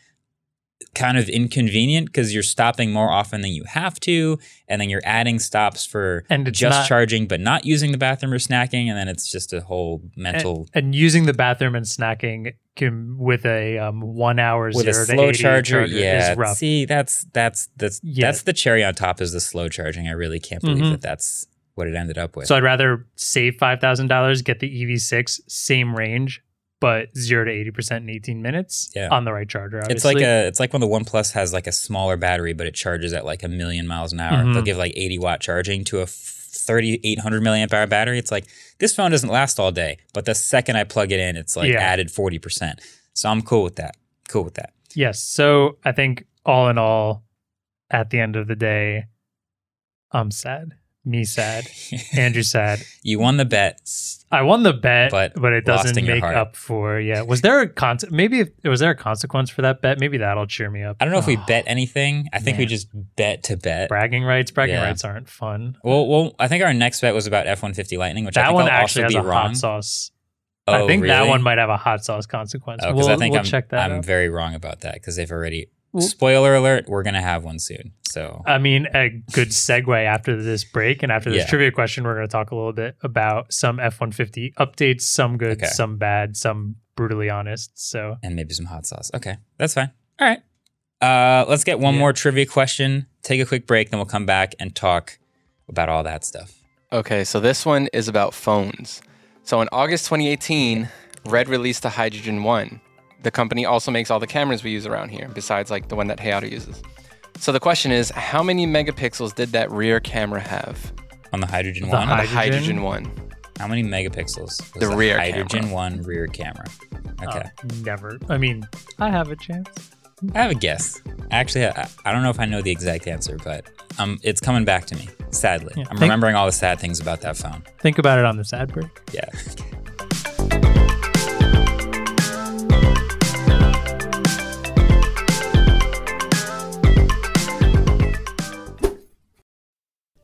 kind of inconvenient because you're stopping more often than you have to, and then you're adding stops for And just not- charging but not using the bathroom or snacking, and then it's just a whole mental. and, and using the bathroom and snacking can with a um, one hour with a zero to slow 80 charger, yeah. is rough. See, that's that's that's Yeah. that's the cherry on top is the slow charging. I really can't believe Mhm. that that's what it ended up with. So I'd rather save five thousand dollars, get the EV6, same range, but zero to eighty percent in eighteen minutes Yeah. on the right charger. Obviously. It's like a it's like when the OnePlus has like a smaller battery, but it charges at like a million miles an hour. Mhm. They'll give like 80 watt charging to a 3800 milliamp hour battery. It's like this phone doesn't last all day, but the second I plug it in, it's like Yeah. added 40%. So I'm cool with that. Cool with that. yes. So I think all in all, at the end of the day, I'm sad. Me sad. Andrew sad. you won the bet. I won the bet, But but, it doesn't make up for. Yeah, was there a con? Maybe if, was there a consequence for that bet? Maybe that'll cheer me up. I don't know if we Oh, bet anything. I think we just bet to bet. bragging rights. Bragging Yeah. rights aren't fun. Well, well, I think our next bet was about F-150 Lightning, which I that think one I'll actually has also a be wrong. hot sauce. Oh, I think that one might have a hot sauce consequence. Oh, we'll I think we'll I'm, check that I'm out. very wrong about that because they've already. Well- Spoiler alert: We're gonna have one soon. So I mean, a good segue after this break and after this Yeah. trivia question, we're going to talk a little bit about some F 150 updates, some good, Okay. some bad, some brutally honest. So, and maybe some hot sauce. Okay, that's fine. All right. Uh, let's get one Yeah. more trivia question. Take a quick break, then we'll come back and talk about all that stuff. Okay, so this one is about phones. So in August 2018, Red released the Hydrogen One. The company also makes all the cameras we use around here, besides like the one that Hayato uses. So the question is, how many megapixels did that rear camera have? On the hydrogen The one, On the Hydrogen? Hydrogen One. how many megapixels? Was The rear hydrogen camera. one rear camera. Okay, uh, never. I mean, I have a chance. I have a guess. Actually, I, I don't know if I know the exact answer, but um, it's coming back to me. Sadly, Yeah, I'm think- remembering all the sad things about that phone. Think about it on the ad break. Yeah.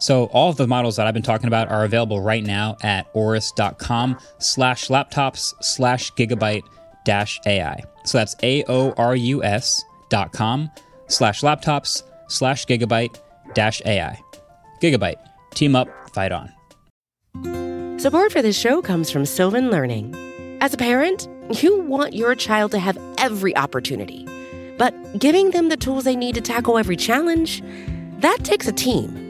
So all of the models that I've been talking about are available right now at aorus.com slash laptops slash gigabyte dash AI. So that's A-O-R-U-S dot com slash laptops slash gigabyte dash AI. Gigabyte. Team up, fight on. Support for this show comes from Sylvan Learning. As a parent, you want your child to have every opportunity, but giving them the tools they need to tackle every challenge, that takes a team.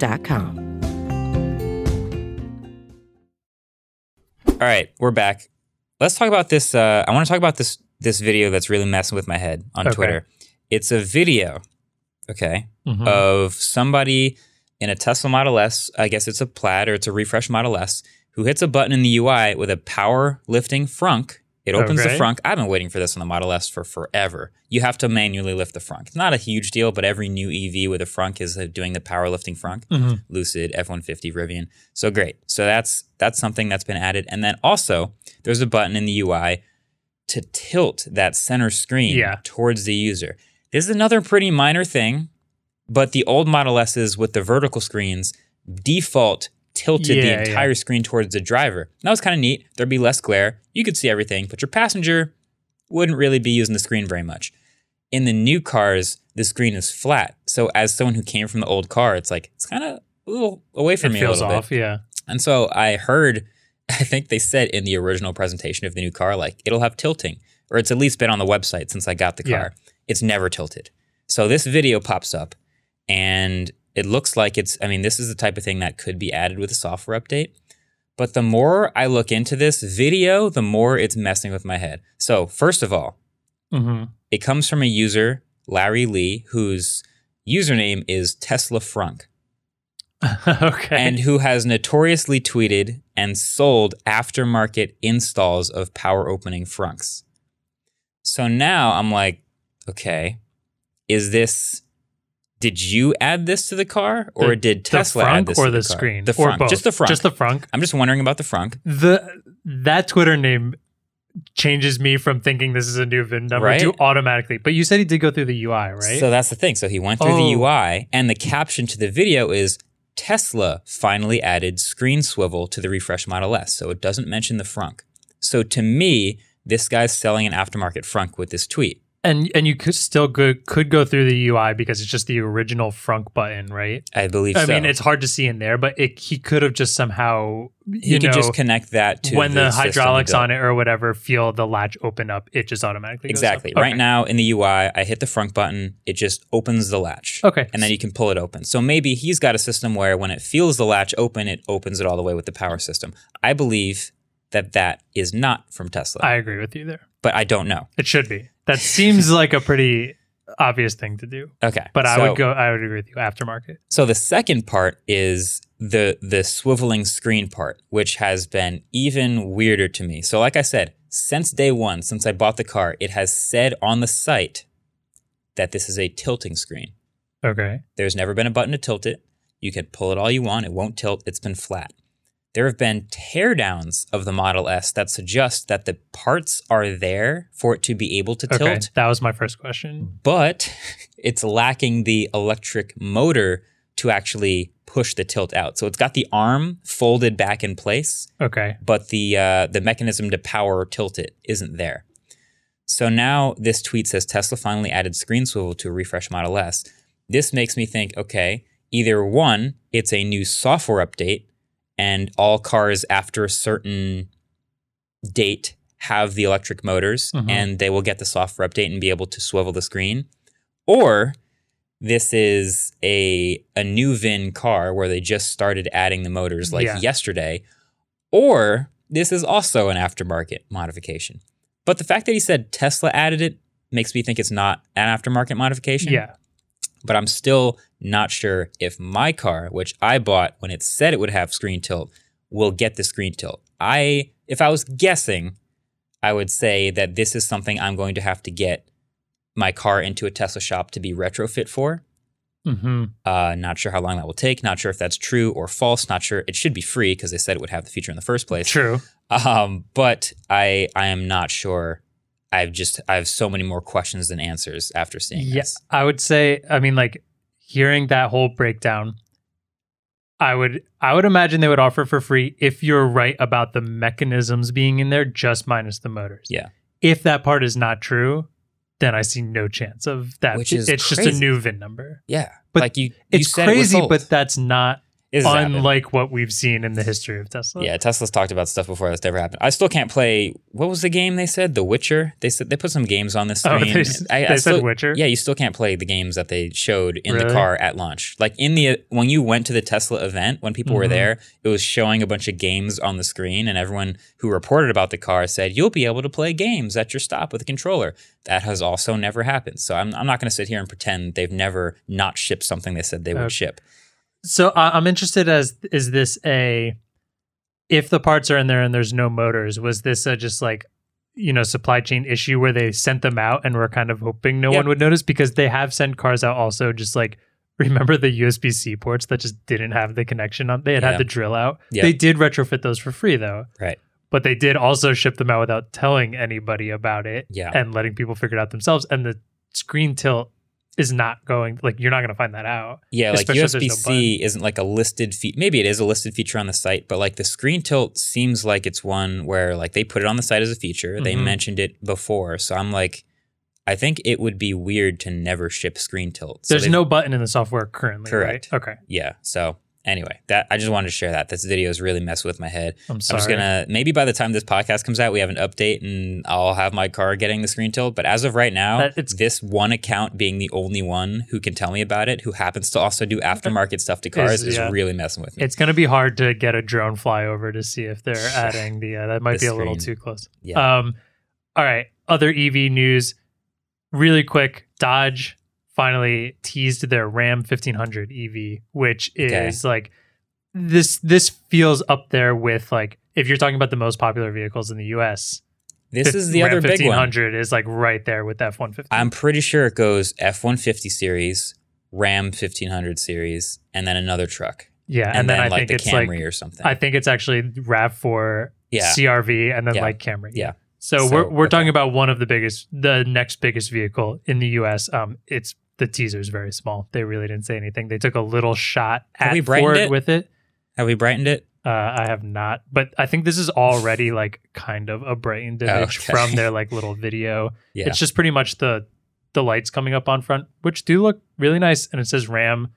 29.com. All right, we're back. Let's talk about this. Uh, I want to talk about this this video that's really messing with my head on Okay. Twitter. It's a video, okay, Mhm. of somebody in a Tesla Model S. I guess it's a Plaid or it's a refresh Model S who hits a button in the UI with a power lifting frunk. It opens the frunk. I've been waiting for this on the Model S for forever. You have to manually lift the frunk. It's not a huge deal, but every new EV with a frunk is uh, doing the power lifting frunk. Mhm. Lucid, F150, Rivian. So great. So that's that's something that's been added. And then also there's a button in the UI to tilt that center screen Yeah. towards the user. This is another pretty minor thing, but the old Model S's with the vertical screens default tilted Yeah, the yeah. entire screen towards the driver. That was kind of neat. There'd be less glare. You could see everything, but your passenger wouldn't really be using the screen very much. In the new cars, the screen is flat. So as someone who came from the old car, it's like it's kind of a little away from It me a feels little off, bit. yeah. And so I heard, I think they said in the original presentation of the new car, like it'll have tilting, or it's at least been on the website since I got the car. It's never tilted. So this video pops up and it looks like it's, I mean, this is the type of thing that could be added with a software update. But the more I look into this video, the more it's messing with my head. So, first of all, hmm it comes from a user, Larry Lee, whose username is Tesla Frunk. okay. and who has notoriously tweeted and sold aftermarket installs of power opening frunks. So now I'm like, okay, is this did you add this to the car or The- did Tesla the add this or to the, the, car? screen? The frunk, both? just the frunk. Just the frunk. I'm just wondering about the frunk. The that Twitter name changes me from thinking this is a new VIN number Right? to automatically. But you said he did go through the UI, right? So that's the thing. So he went through the Oh. UI, and the caption to the video is Tesla finally added screen swivel to the refresh Model S. So it doesn't mention the frunk. So to me, this guy's selling an aftermarket frunk with this tweet. And and you could still go could go through the UI because it's just the original frunk button, right? I believe I so. mean, it's hard to see in there, but it, he could have just somehow he you could just connect that to when the, system he hydraulics on it or whatever feel the latch open up, it just automatically goes Exactly. Okay. Right now in the UI, I hit the frunk button, it just opens the latch. Okay. And then you can pull it open. So maybe he's got a system where when it feels the latch open, it opens it all the way with the power system. I believe that that is not from Tesla, I agree with you there. but I don't know. It should be. That seems like a pretty obvious thing to do. Okay. But I so- would go. I would agree with you. Aftermarket. So the second part is the the swiveling screen part, which has been even weirder to me. So like I said, since day one, since I bought the car, it has said on the site that this is a tilting screen. Okay. There's never been a button to tilt it. You can pull it all you want, it won't tilt, it's been flat. There have been teardowns of the Model S that suggest that the parts are there for it to be able to Okay. tilt, That was my first question. but it's lacking the electric motor to actually push the tilt out. So it's got the arm folded back in place, Okay. but the uh, the mechanism to power or tilt it isn't there. So now this tweet says Tesla finally added screen swivel to a refresh Model S. This makes me think, okay, either one, it's a new software update, and all cars after a certain date have the electric motors, Mhm. and they will get the software update and be able to swivel the screen, or this is a a new VIN car where they just started adding the motors like Yeah. yesterday, or this is also an aftermarket modification. But the fact that he said Tesla added it makes me think it's not an aftermarket modification. Yeah. But I'm still not sure if my car, which I bought when it said it would have screen tilt, will get the screen tilt. I if I was guessing, I would say that this is something I'm going to have to get my car into a Tesla shop to be retrofit for. Mm-hmm. Uh, not sure how long that will take. Not sure if that's true or false. Not sure. It should be free because they said it would have the feature in the first place. True. Um, but I I am not sure. I've just I have so many more questions than answers after seeing Yeah, this. I would say. I mean, like hearing that whole breakdown, I would I would imagine they would offer for free if you're right about the mechanisms being in there, just minus the motors. Yeah. If that part is not true, then I see no chance of that. Which is it's just a crazy. new VIN number. Yeah, But like you, you It's it crazy, sold. but that's not Happened. unlike what we've seen in the history of Tesla. Yeah, Tesla's talked about stuff before that's never happened. I still can't play. What was the game they said? The Witcher. They said they put some games on this Oh, screen. they s- I, I they said still- Witcher? Yeah, you still can't play the games that they showed in the car at launch. Like in the when you went to the Tesla event, when people were Mhm. there, it was showing a bunch of games on the screen, and everyone who reported about the car said you'll be able to play games at your stop with a controller. That has also never happened. So I'm I'm not going to sit here and pretend they've never not shipped something they said they would Okay. ship. So I I'm interested as is this a if the parts are in there and there's no motors, was this a just like you know supply chain issue where they sent them out and were kind of hoping no Yeah. one would notice because they have sent cars out also just like remember the USB C ports that just didn't have the connection on they had Yeah. had the drill out. Yeah. They did retrofit those for free though. Right. But they did also ship them out without telling anybody about it Yeah. and letting people figure it out themselves. And the screen tilt is not going like you're not going to find that out. Yeah, like Especially if there's no USB C isn't like a listed feature. Maybe it is a listed feature on the site, but like the screen tilt seems like it's one where like they put it on the site as a feature. They Mhm. mentioned it before, so I'm like, I think it would be weird to never ship screen tilt. So There's no button in the software currently. Correct. Right? Okay. Yeah. So anyway, that I just wanted to share that. This video is really messing with my head. I'm sorry. I'm just gonna maybe by the time this podcast comes out, we have an update and I'll have my car getting the screen tilt. But as of right now, That- it's- this one account being the only one who can tell me about it, who happens to also do aftermarket stuff to cars, is, yeah. really messing with me. It's going to be hard to get a drone flyover to see if they're adding the. Uh, that might The be a little too close. yeah. Um. All right. Other EV news, really quick. Dodge finally teased their Ram 1500 EV, which Okay. is like this. This feels up there with like if you're talking about the most popular vehicles in the U.S. this is the Ram other big one. 1500 is like right there with F 150. I'm pretty sure it goes F one fifty series, Ram fifteen hundred series, and then another truck, yeah, and, and, then, then, I like think the it's Camry like or something. I think it's actually Rav Four, Yeah. CRV, and then Yeah. like Camry. Yeah. So, So, we're we're okay. talking about one of the biggest, the next biggest vehicle in the U.S. Um, it's the teaser is very small. They really didn't say anything. They took a little shot Have at we brightened Ford it? with it. Have we brightened it? Uh, I have not, but I think this is already like kind of a brightened image okay. from their like little video. Yeah. It's just pretty much the the lights coming up on front, which do look really nice, and it says Ram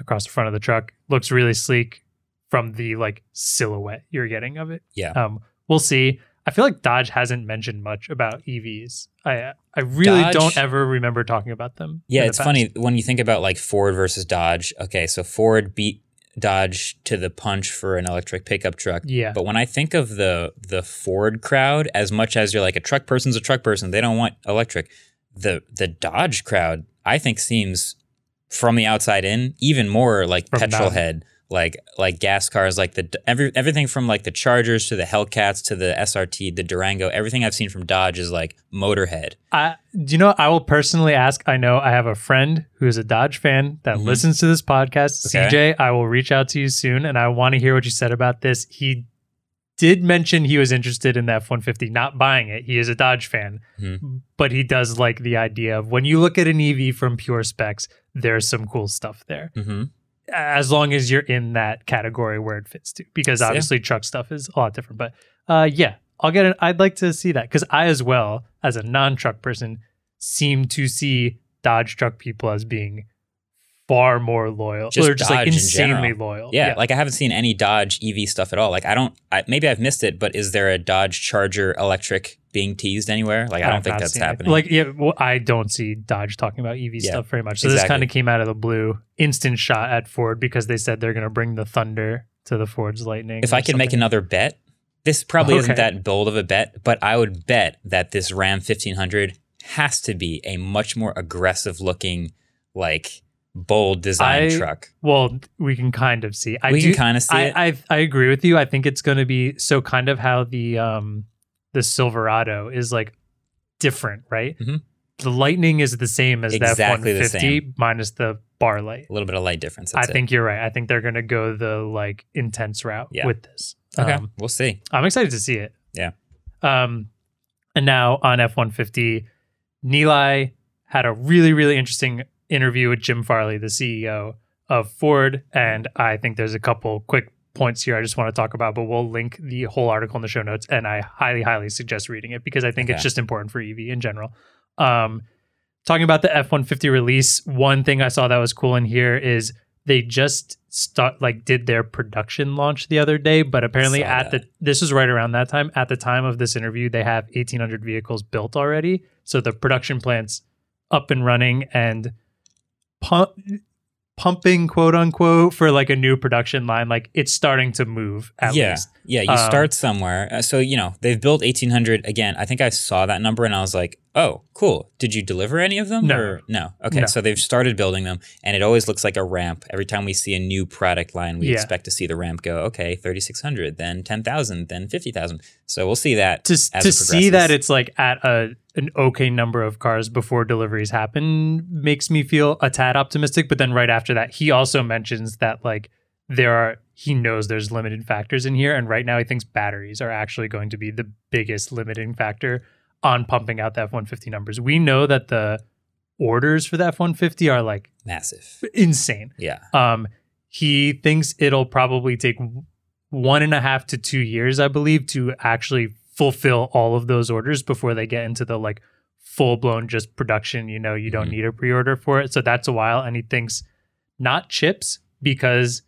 across the front of the truck. Looks really sleek from the like silhouette you're getting of it. Yeah. Um, we'll see. I feel like Dodge hasn't mentioned much about EVs. I I really Dodge- don't ever remember talking about them. Yeah, it's past. funny when you think about like Ford versus Dodge. Okay, so Ford beat Dodge to the punch for an electric pickup truck. Yeah. But when I think of the the Ford crowd, as much as you're like a truck person's a truck person, they don't want electric. The the Dodge crowd, I think, seems from the outside in even more like From petrol head, like like gas cars, like the every everything from like the Chargers to the Hellcats to the SRT, the Durango. Everything I've seen from Dodge is like Motorhead. I, do you know? I will personally ask. I know I have a friend who is a Dodge fan that Mhm. listens to this podcast. Okay. CJ, I will reach out to you soon, and I want to hear what you said about this. He did mention he was interested in the F one fifty, not buying it. He is a Dodge fan, Mhm. but he does like the idea of when you look at an EV from pure specs, there's some cool stuff there. hmm As long as you're in that category where it fits to, because obviously truck stuff is a lot different. But uh, yeah, I'll get it. I'd like to see that because I, as well as a non-truck person, seem to see Dodge truck people as being far more loyal, Just just like Dodge in insanely general. loyal. Yeah, like I haven't seen any Dodge EV stuff at all. Like I don't, I, maybe I've missed it, but is there a Dodge Charger electric being teased anywhere? Like I don't think that's seen it. happening. Like, yeah, well, I don't see Dodge talking about EV Yeah, stuff very much. So this kind of came out of the blue, instant shot at Ford because they said they're going to bring the Thunder to the Ford's Lightning. if I could make another bet, this probably isn't that bold of a bet, but I would bet that this Ram 1500 has to be a much more aggressive looking, like bold design I- truck. Well, we can kind of see. I we do, can kind of see it. I, I I agree with you. I think it's going to be so kind of how the um the Silverado is like different, right? Mhm. The Lightning is the same as Exactly the the F one fifty minus the bar light. a little bit of light difference. I it. think you're right. I think they're going to go the like intense route Yeah. with this. Okay, Um, we'll see. I'm excited to see it. Yeah. Um, and now on F one fifty, Nilay had a really really interesting interview with Jim Farley, the CEO of Ford, and I think there's a couple quick points here I just want to talk about, but we'll link the whole article in the show notes, and I highly highly suggest reading it because I think it's just important for EV in general. Um, talking about the F one fifty release, one thing I saw that was cool in here is they just start like did their production launch the other day, but apparently at that. the this was right around that time. At the time of this interview, they have eighteen hundred vehicles built already, so the production plant's up and running and pump, pumping quote unquote for like a new production line. Like it's starting to move. At yeah, least. yeah. You Um, start somewhere. Uh, so you know they've built eighteen hundred again. I think I saw that number and I was like, oh, cool. Did you deliver any of them? No. Or, no. Okay, No. so they've started building them, and it always looks like a ramp. Every time we see a new product line, we Yeah. expect to see the ramp go. Okay, thirty six hundred, then ten thousand, then fifty thousand. So we'll see that to as to see that it's like at a an okay number of cars before deliveries happen makes me feel a tad optimistic. But then right after that, he also mentions that like there are he knows there's limited factors in here, and right now he thinks batteries are actually going to be the biggest limiting factor on pumping out the F one fifty numbers. We know that the orders for the F one fifty are like massive. insane. Yeah. Um, he thinks it'll probably take one and a half to two years, I believe, to actually fulfill all of those orders before they get into the like full blown just production. You know, you don't Mhm. need a pre order for it, so that's a while. And he thinks not chips because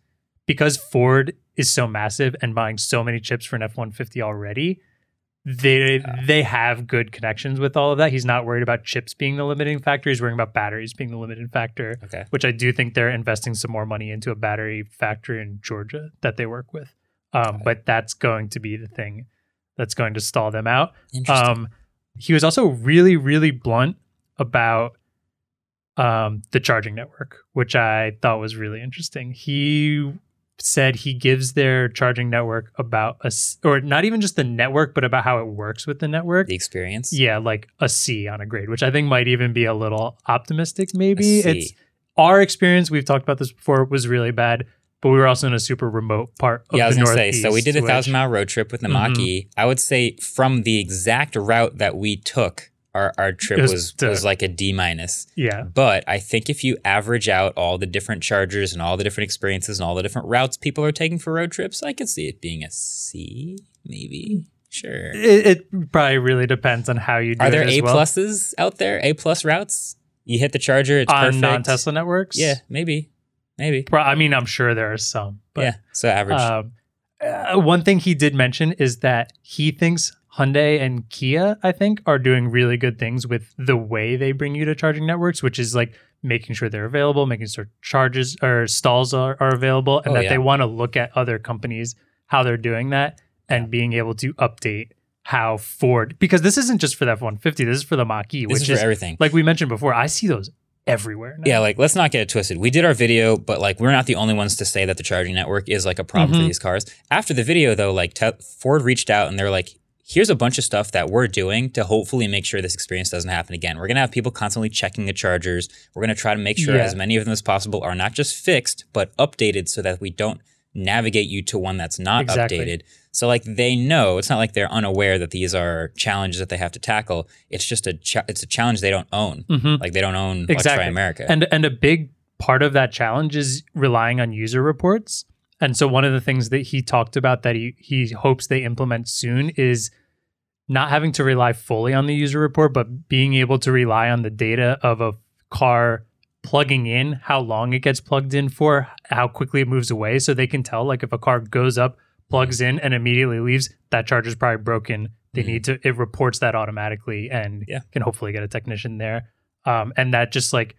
because Ford is so massive and buying so many chips for an F one fifty already. They they have good connections with all of that. He's not worried about chips being the limiting factor. He's worrying about batteries being the limiting factor Okay. which I do think they're investing some more money into a battery factory in Georgia that they work with. Um, but that's going to be the thing that's going to stall them out. Interesting. Um, he was also really, really blunt about um, the charging network, which I thought was really interesting. He said he gives their charging network about a, or not even just the network, but about how it works with the network. the experience. Yeah, like a C on a grade, which I think might even be a little optimistic. Maybe it's our experience. We've talked about this before. Was really bad, but we were also in a super remote part of yeah, I was the gonna say. So we did a which- thousand mile road trip with the Mhm. Mach-E. I would say from the exact route that we took, our, our trip It was was to- was like a D minus. Yeah, But I think if you average out all the different chargers and all the different experiences and all the different routes people are taking for road trips, I could see it being a C, maybe. Sure. it, it probably really depends on how you do it. Are it there as A well. pluses out there? A plus routes? You hit the charger, it's on perfect. non Tesla networks. Yeah, maybe, maybe. Pro- I mean, I'm sure there are some. But, yeah, so average. Um, uh, one thing he did mention is that he thinks Hyundai and Kia, I think, are doing really good things with the way they bring you to charging networks, which is like making sure they're available, making sure charges or stalls are, are available, and Oh, that yeah. they want to look at other companies how they're doing that and being able to update how Ford because this isn't just for the F one fifty, this is for the Mach E, which is for is everything. like we mentioned before. I see those everywhere. Now. Yeah, like let's not get it twisted. We did our video, but like we're not the only ones to say that the charging network is like a problem Mhm. for these cars. After the video, though, like te- Ford reached out and they're like, "Here's a bunch of stuff that we're doing to hopefully make sure this experience doesn't happen again. We're gonna have people constantly checking the chargers. We're gonna try to make sure Yeah. as many of them as possible are not just fixed but updated, so that we don't navigate you to one that's not Exactly. updated." So like they know it's not like they're unaware that these are challenges that they have to tackle. It's just a cha- it's a challenge they don't own. Mhm. Like they don't own Exactly. America. And and a big part of that challenge is relying on user reports. And so one of the things that he talked about that he he hopes they implement soon is not having to rely fully on the user report, but being able to rely on the data of a car plugging in, how long it gets plugged in for, how quickly it moves away, so they can tell like if a car goes up, plugs in, and immediately leaves, that charger's probably broken. They Mhm. need to it reports that automatically and Yeah. can hopefully get a technician there. Um, and that just like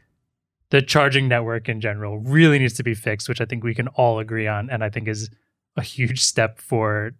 the charging network in general really needs to be fixed, which I think we can all agree on, and I think is a huge step for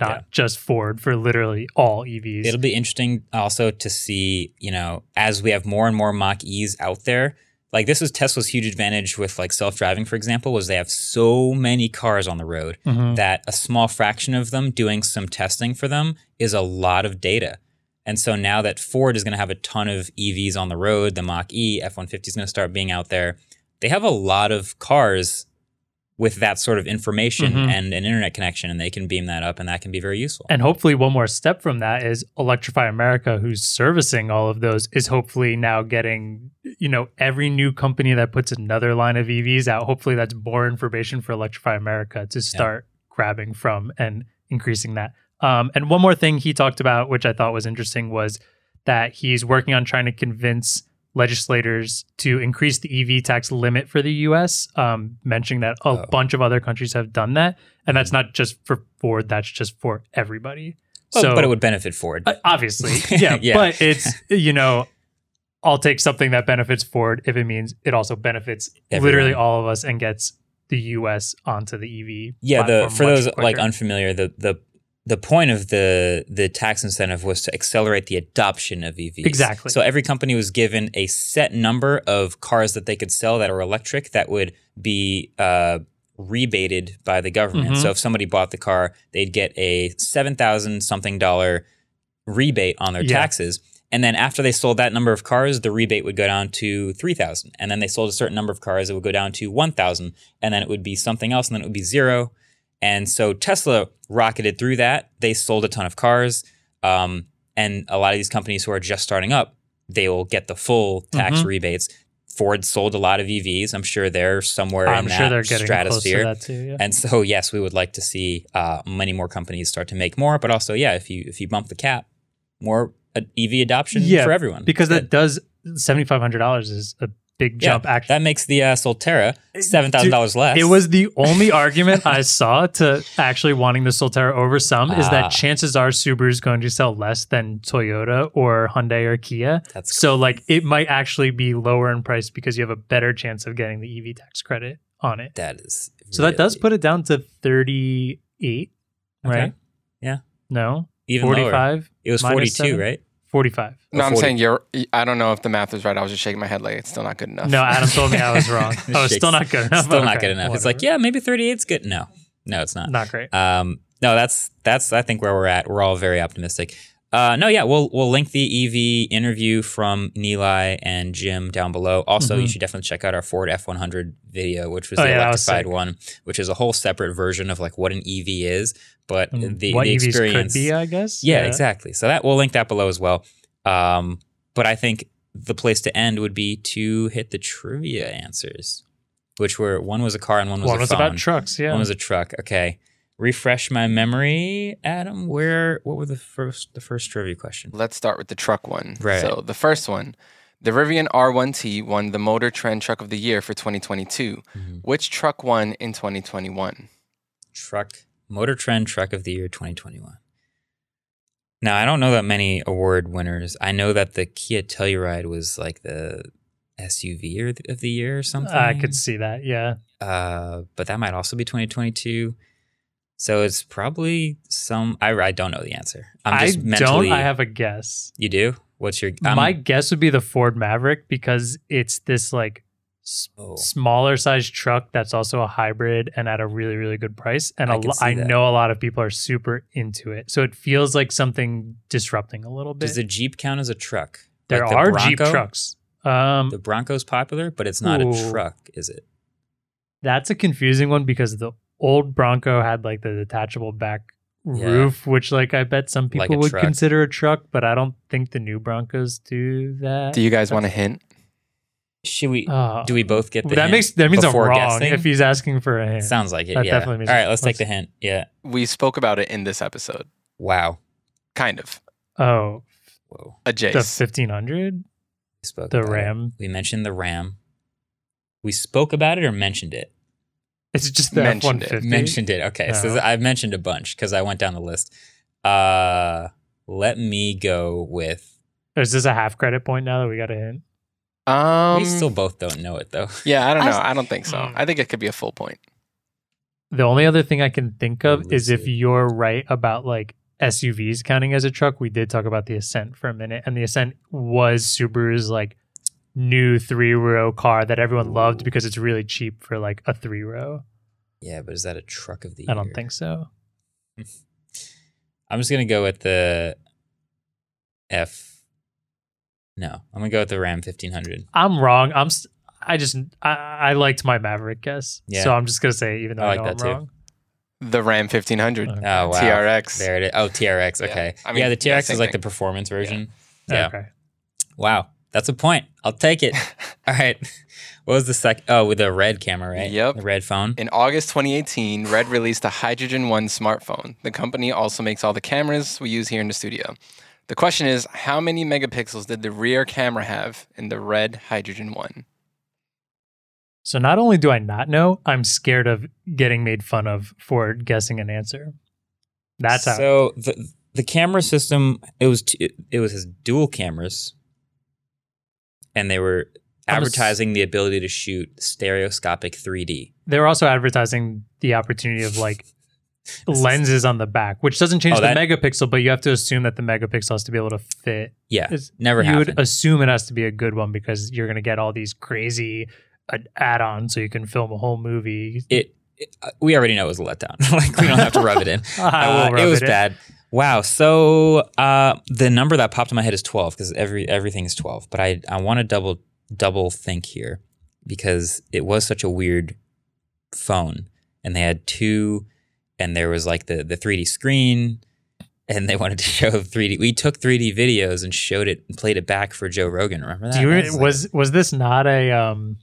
not Yeah. just Ford, for literally all EVs. It'll be interesting also to see, you know, as we have more and more Mach E's out there. Like this was Tesla's huge advantage with like self-driving, for example, was they have so many cars on the road Mhm. that a small fraction of them doing some testing for them is a lot of data. And so now that Ford is going to have a ton of EVs on the road, the Mach E, F-150 is going to start being out there. They have a lot of cars with that sort of information Mhm. and an internet connection, and they can beam that up, and that can be very useful. And hopefully, one more step from that is Electrify America, who's servicing all of those, is hopefully now getting, you know, every new company that puts another line of EVs out. Hopefully, that's more information for Electrify America to start grabbing from and increasing that. Um, and one more thing he talked about, which I thought was interesting, was that he's working on trying to convince legislators to increase the EV tax limit for the US, um, mentioning that a Oh. bunch of other countries have done that. And that's not just for Ford, that's just for everybody. Well, so, but it would benefit Ford. uh, obviously, yeah, Yeah. But it's, you know, I'll take something that benefits Ford if it means it also benefits Everyone. literally all of us and gets the US onto the EV. yeah, the for those like unfamiliar, the the the point of the the tax incentive was to accelerate the adoption of EVs. Exactly. So every company was given a set number of cars that they could sell that are electric that would be uh, rebated by the government. Mhm. So if somebody bought the car, they'd get a seven thousand something dollar rebate on their Yeah. taxes. And then after they sold that number of cars, the rebate would go down to 3,000. And then they sold a certain number of cars, it would go down to 1,000. And then it would be something else, and then it would be zero. And so Tesla rocketed through that. They sold a ton of cars. Um, and a lot of these companies who are just starting up, they will get the full tax Mhm. rebates. Ford sold a lot of EVs. I'm sure they're somewhere I'm in sure that stratosphere. to that too. Yeah. And so, yes, we would like to see uh, many more companies start to make more. But also, yeah, if you if you bump the cap, more uh, EV adoption Yeah, for everyone. because that does seventy five hundred dollars is a big yeah, jump. actually, that makes the uh, Solterra seven thousand dollars less. it was the only argument I saw to actually wanting the Solterra over some is Ah. that chances are Subaru is going to sell less than Toyota or Hyundai or Kia. That's So like it might actually be lower in price because you have a better chance of getting the EV tax credit on it. that is. So that does put it down to thirty eight, Okay. right? Yeah. No, even forty lower. It was minus forty two, seven? right? Forty five. No, I'm 40. saying you're. I don't know if the math was right. I was just shaking my head like it's still not good enough. No, Adam told me I was wrong. Oh, it's still not good enough. Still not good enough. It's like, yeah, maybe 38's good. No, no, it's not. not great. Um, no, that's that's I think where we're at. We're all very optimistic. Uh, no, yeah, we'll we'll link the EV interview from Nilay and Jim down below. Also, you Mhm. should definitely check out our Ford F100 video, which was Oh, the yeah, that was electrified one, which is a whole separate version of like what an EV is, but the, what the experience. could be, I guess. yeah, exactly. So that we'll link that below as well. Um, but I think the place to end would be to hit the trivia answers, which were one was a car and one was One a was phone. about trucks. Yeah. One was a truck. Okay. Refresh my memory, Adam. Where what were the first the first trivia question? Let's start with the truck one. Right. So the first one, the Rivian R1T won the Motor Trend Truck of the Year for 2022. Mhm. Which truck won in 2021? Truck Motor Trend Truck of the Year 2021. Now I don't know that many award winners. I know that the Kia Telluride was like the SUV of the year or something. I could see that. Yeah. uh, but that might also be 2022. So it's probably some. I, I don't know the answer. I'm I just mentally. don't. I have a guess. You do? What's your? I'm- My guess would be the Ford Maverick because it's this like s- Oh. smaller size truck that's also a hybrid and at a really really good price. And I a can lo- see I that. know a lot of people are super into it. So it feels like something disrupting a little bit. Does the Jeep count as a truck? there Like the are Jeep Bronco? trucks. Um, The Bronco's popular, but it's not a truck, is it? That's a confusing one because the old Bronco had like the detachable back Yeah. roof, which like I bet some people a would truck. consider a truck, but I don't think the new Broncos do that. Do you guys want a hint? Should we? Uh, do we both get the that hint makes that means I'm before wrong guessing? if he's asking for a hint. Sounds like it. That yeah. definitely means- All right, let's take let's- the hint. Yeah. We spoke about it in this episode. Wow. Kind of. oh, Whoa. A the 1500, We spoke the about it. Ram. We mentioned the Ram. We spoke about it or mentioned it? It's just the Mentioned it. F150. Mentioned it. Okay. So I've mentioned a bunch because I went down the list. Uh, let me go with. Is this a half credit point now that we got a hint? Um, we still both don't know it though. yeah, I don't I know. s- I don't think so. Mm. I think it could be a full point. The only other thing I can think of is if you're right about like SUVs counting as a truck. We did talk about the Ascent for a minute, and the Ascent was Subaru's like new three row car that everyone loved because it's really cheap for like a three row. Yeah, but is that a truck of the I don't think so. I'm just gonna go with the F. No, I'm gonna go with the Ram 1500. I'm wrong. I'm. St- I just I, I liked my Maverick guess, Yeah. so I'm just gonna say even though I I, like know that I'm too. wrong. The Ram 1500 Okay. Oh wow, TRX. There it is. Oh TRX. Yeah. Okay. I mean, yeah, the TRX same is like thing. the performance version. Yeah. Okay. Wow, that's a point. I'll take it. All right. What was the second? Oh, with the red camera, right? Yep. The red phone. In August 2018, Red released a Hydrogen One smartphone. The company also makes all the cameras we use here in the studio. The question is, how many megapixels did the rear camera have in the red Hydrogen 1? So not only do I not know, I'm scared of getting made fun of for guessing an answer. That's how. so the the camera system it was t- it was his dual cameras, and they were advertising the ability to shoot stereoscopic 3D. They were also advertising the opportunity of like lenses on the back, which doesn't change Oh, the that- megapixel, but you have to assume that the megapixel has to be able to fit. Yeah, It's- never you happened. would assume it has to be a good one because you're going to get all these crazy uh, add-ons so you can film a whole movie. it, it- uh, we already know it was a letdown. like we don't have to rub it in. I will Uh, rub it was in. bad. Wow. So uh, the number that popped in my head is twelve because every everything is twelve. But I I want to double double think here because it was such a weird phone, and they had two, and there was like the the three D screen, and they wanted to show three D. We took three D videos and showed it and played it back for Joe Rogan. Remember that? Do you That re- like- was was this not a um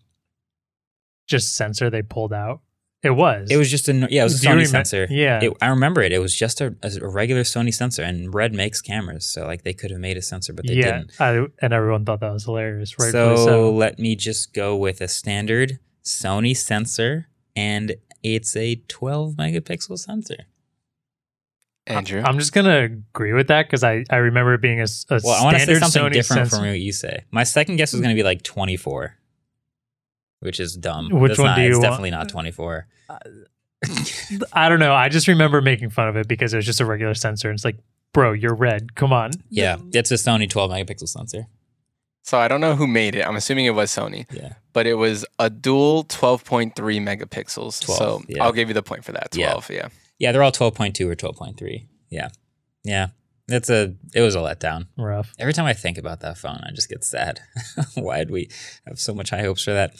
just sensor they pulled out? It was. It was just a yeah, it was a Do Sony remem- sensor. Yeah. It, I remember it. It was just a, a regular Sony sensor, and Red makes cameras, so like they could have made a sensor, but they yeah, didn't. I, and everyone thought that was hilarious. Right? so, So, let me just go with a standard Sony sensor, and it's a 12 megapixel sensor. Andrew? I'm just gonna agree with that because I, I remember it being a Well, I want to say standard something Sony different sensor. from what you say. My second guess was going to be like 24, which is dumb. Which It's one not- do you It's want? definitely not 24. Uh, I don't know. I just remember making fun of it because it was just a regular sensor. And it's like, bro, you're red. Come on. Yeah, it's a Sony 12 megapixel sensor. so I don't know who made it. I'm assuming it was Sony, Yeah. but it was a dual 12.3 megapixels. 12, so yeah. I'll give you the point for that. Yeah. 12, yeah. Yeah, they're all 12.2 or 12.3. Yeah. Yeah. It's a it was a letdown. Rough. Every time I think about that phone, I just get sad. Why did we have so much high hopes for that?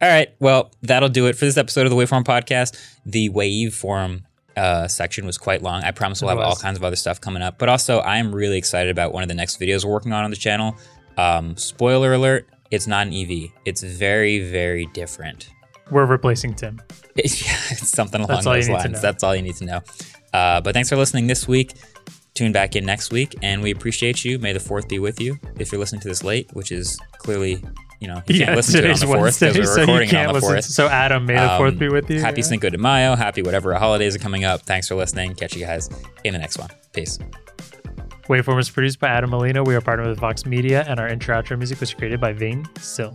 All right. Well, that'll do it for this episode of the Waveform podcast. The Waveform uh, section was quite long. I promise we'll have all kinds of other stuff coming up. But also, I am really excited about one of the next videos we're working on on the channel. Um, spoiler alert: it's not an EV. It's very, very different. We're replacing Tim. It's, yeah, it's something along That's those lines. That's all you need to know. Uh, but thanks for listening this week. Tune back in next week, and we appreciate you. May the fourth be with you. If you're listening to this late, which is clearly, you know, you can't listen to it on the fourth because we're so recording it can't on the fourth. So Adam, may the fourth Um, be with you. Happy Yeah. Cinco de Mayo. Happy whatever holidays are coming up. Thanks for listening. Catch you guys in the next one. Peace. Waveform is produced by Adam Molina. We are partnered with Vox Media, and our intro outro music was created by Vane Sill.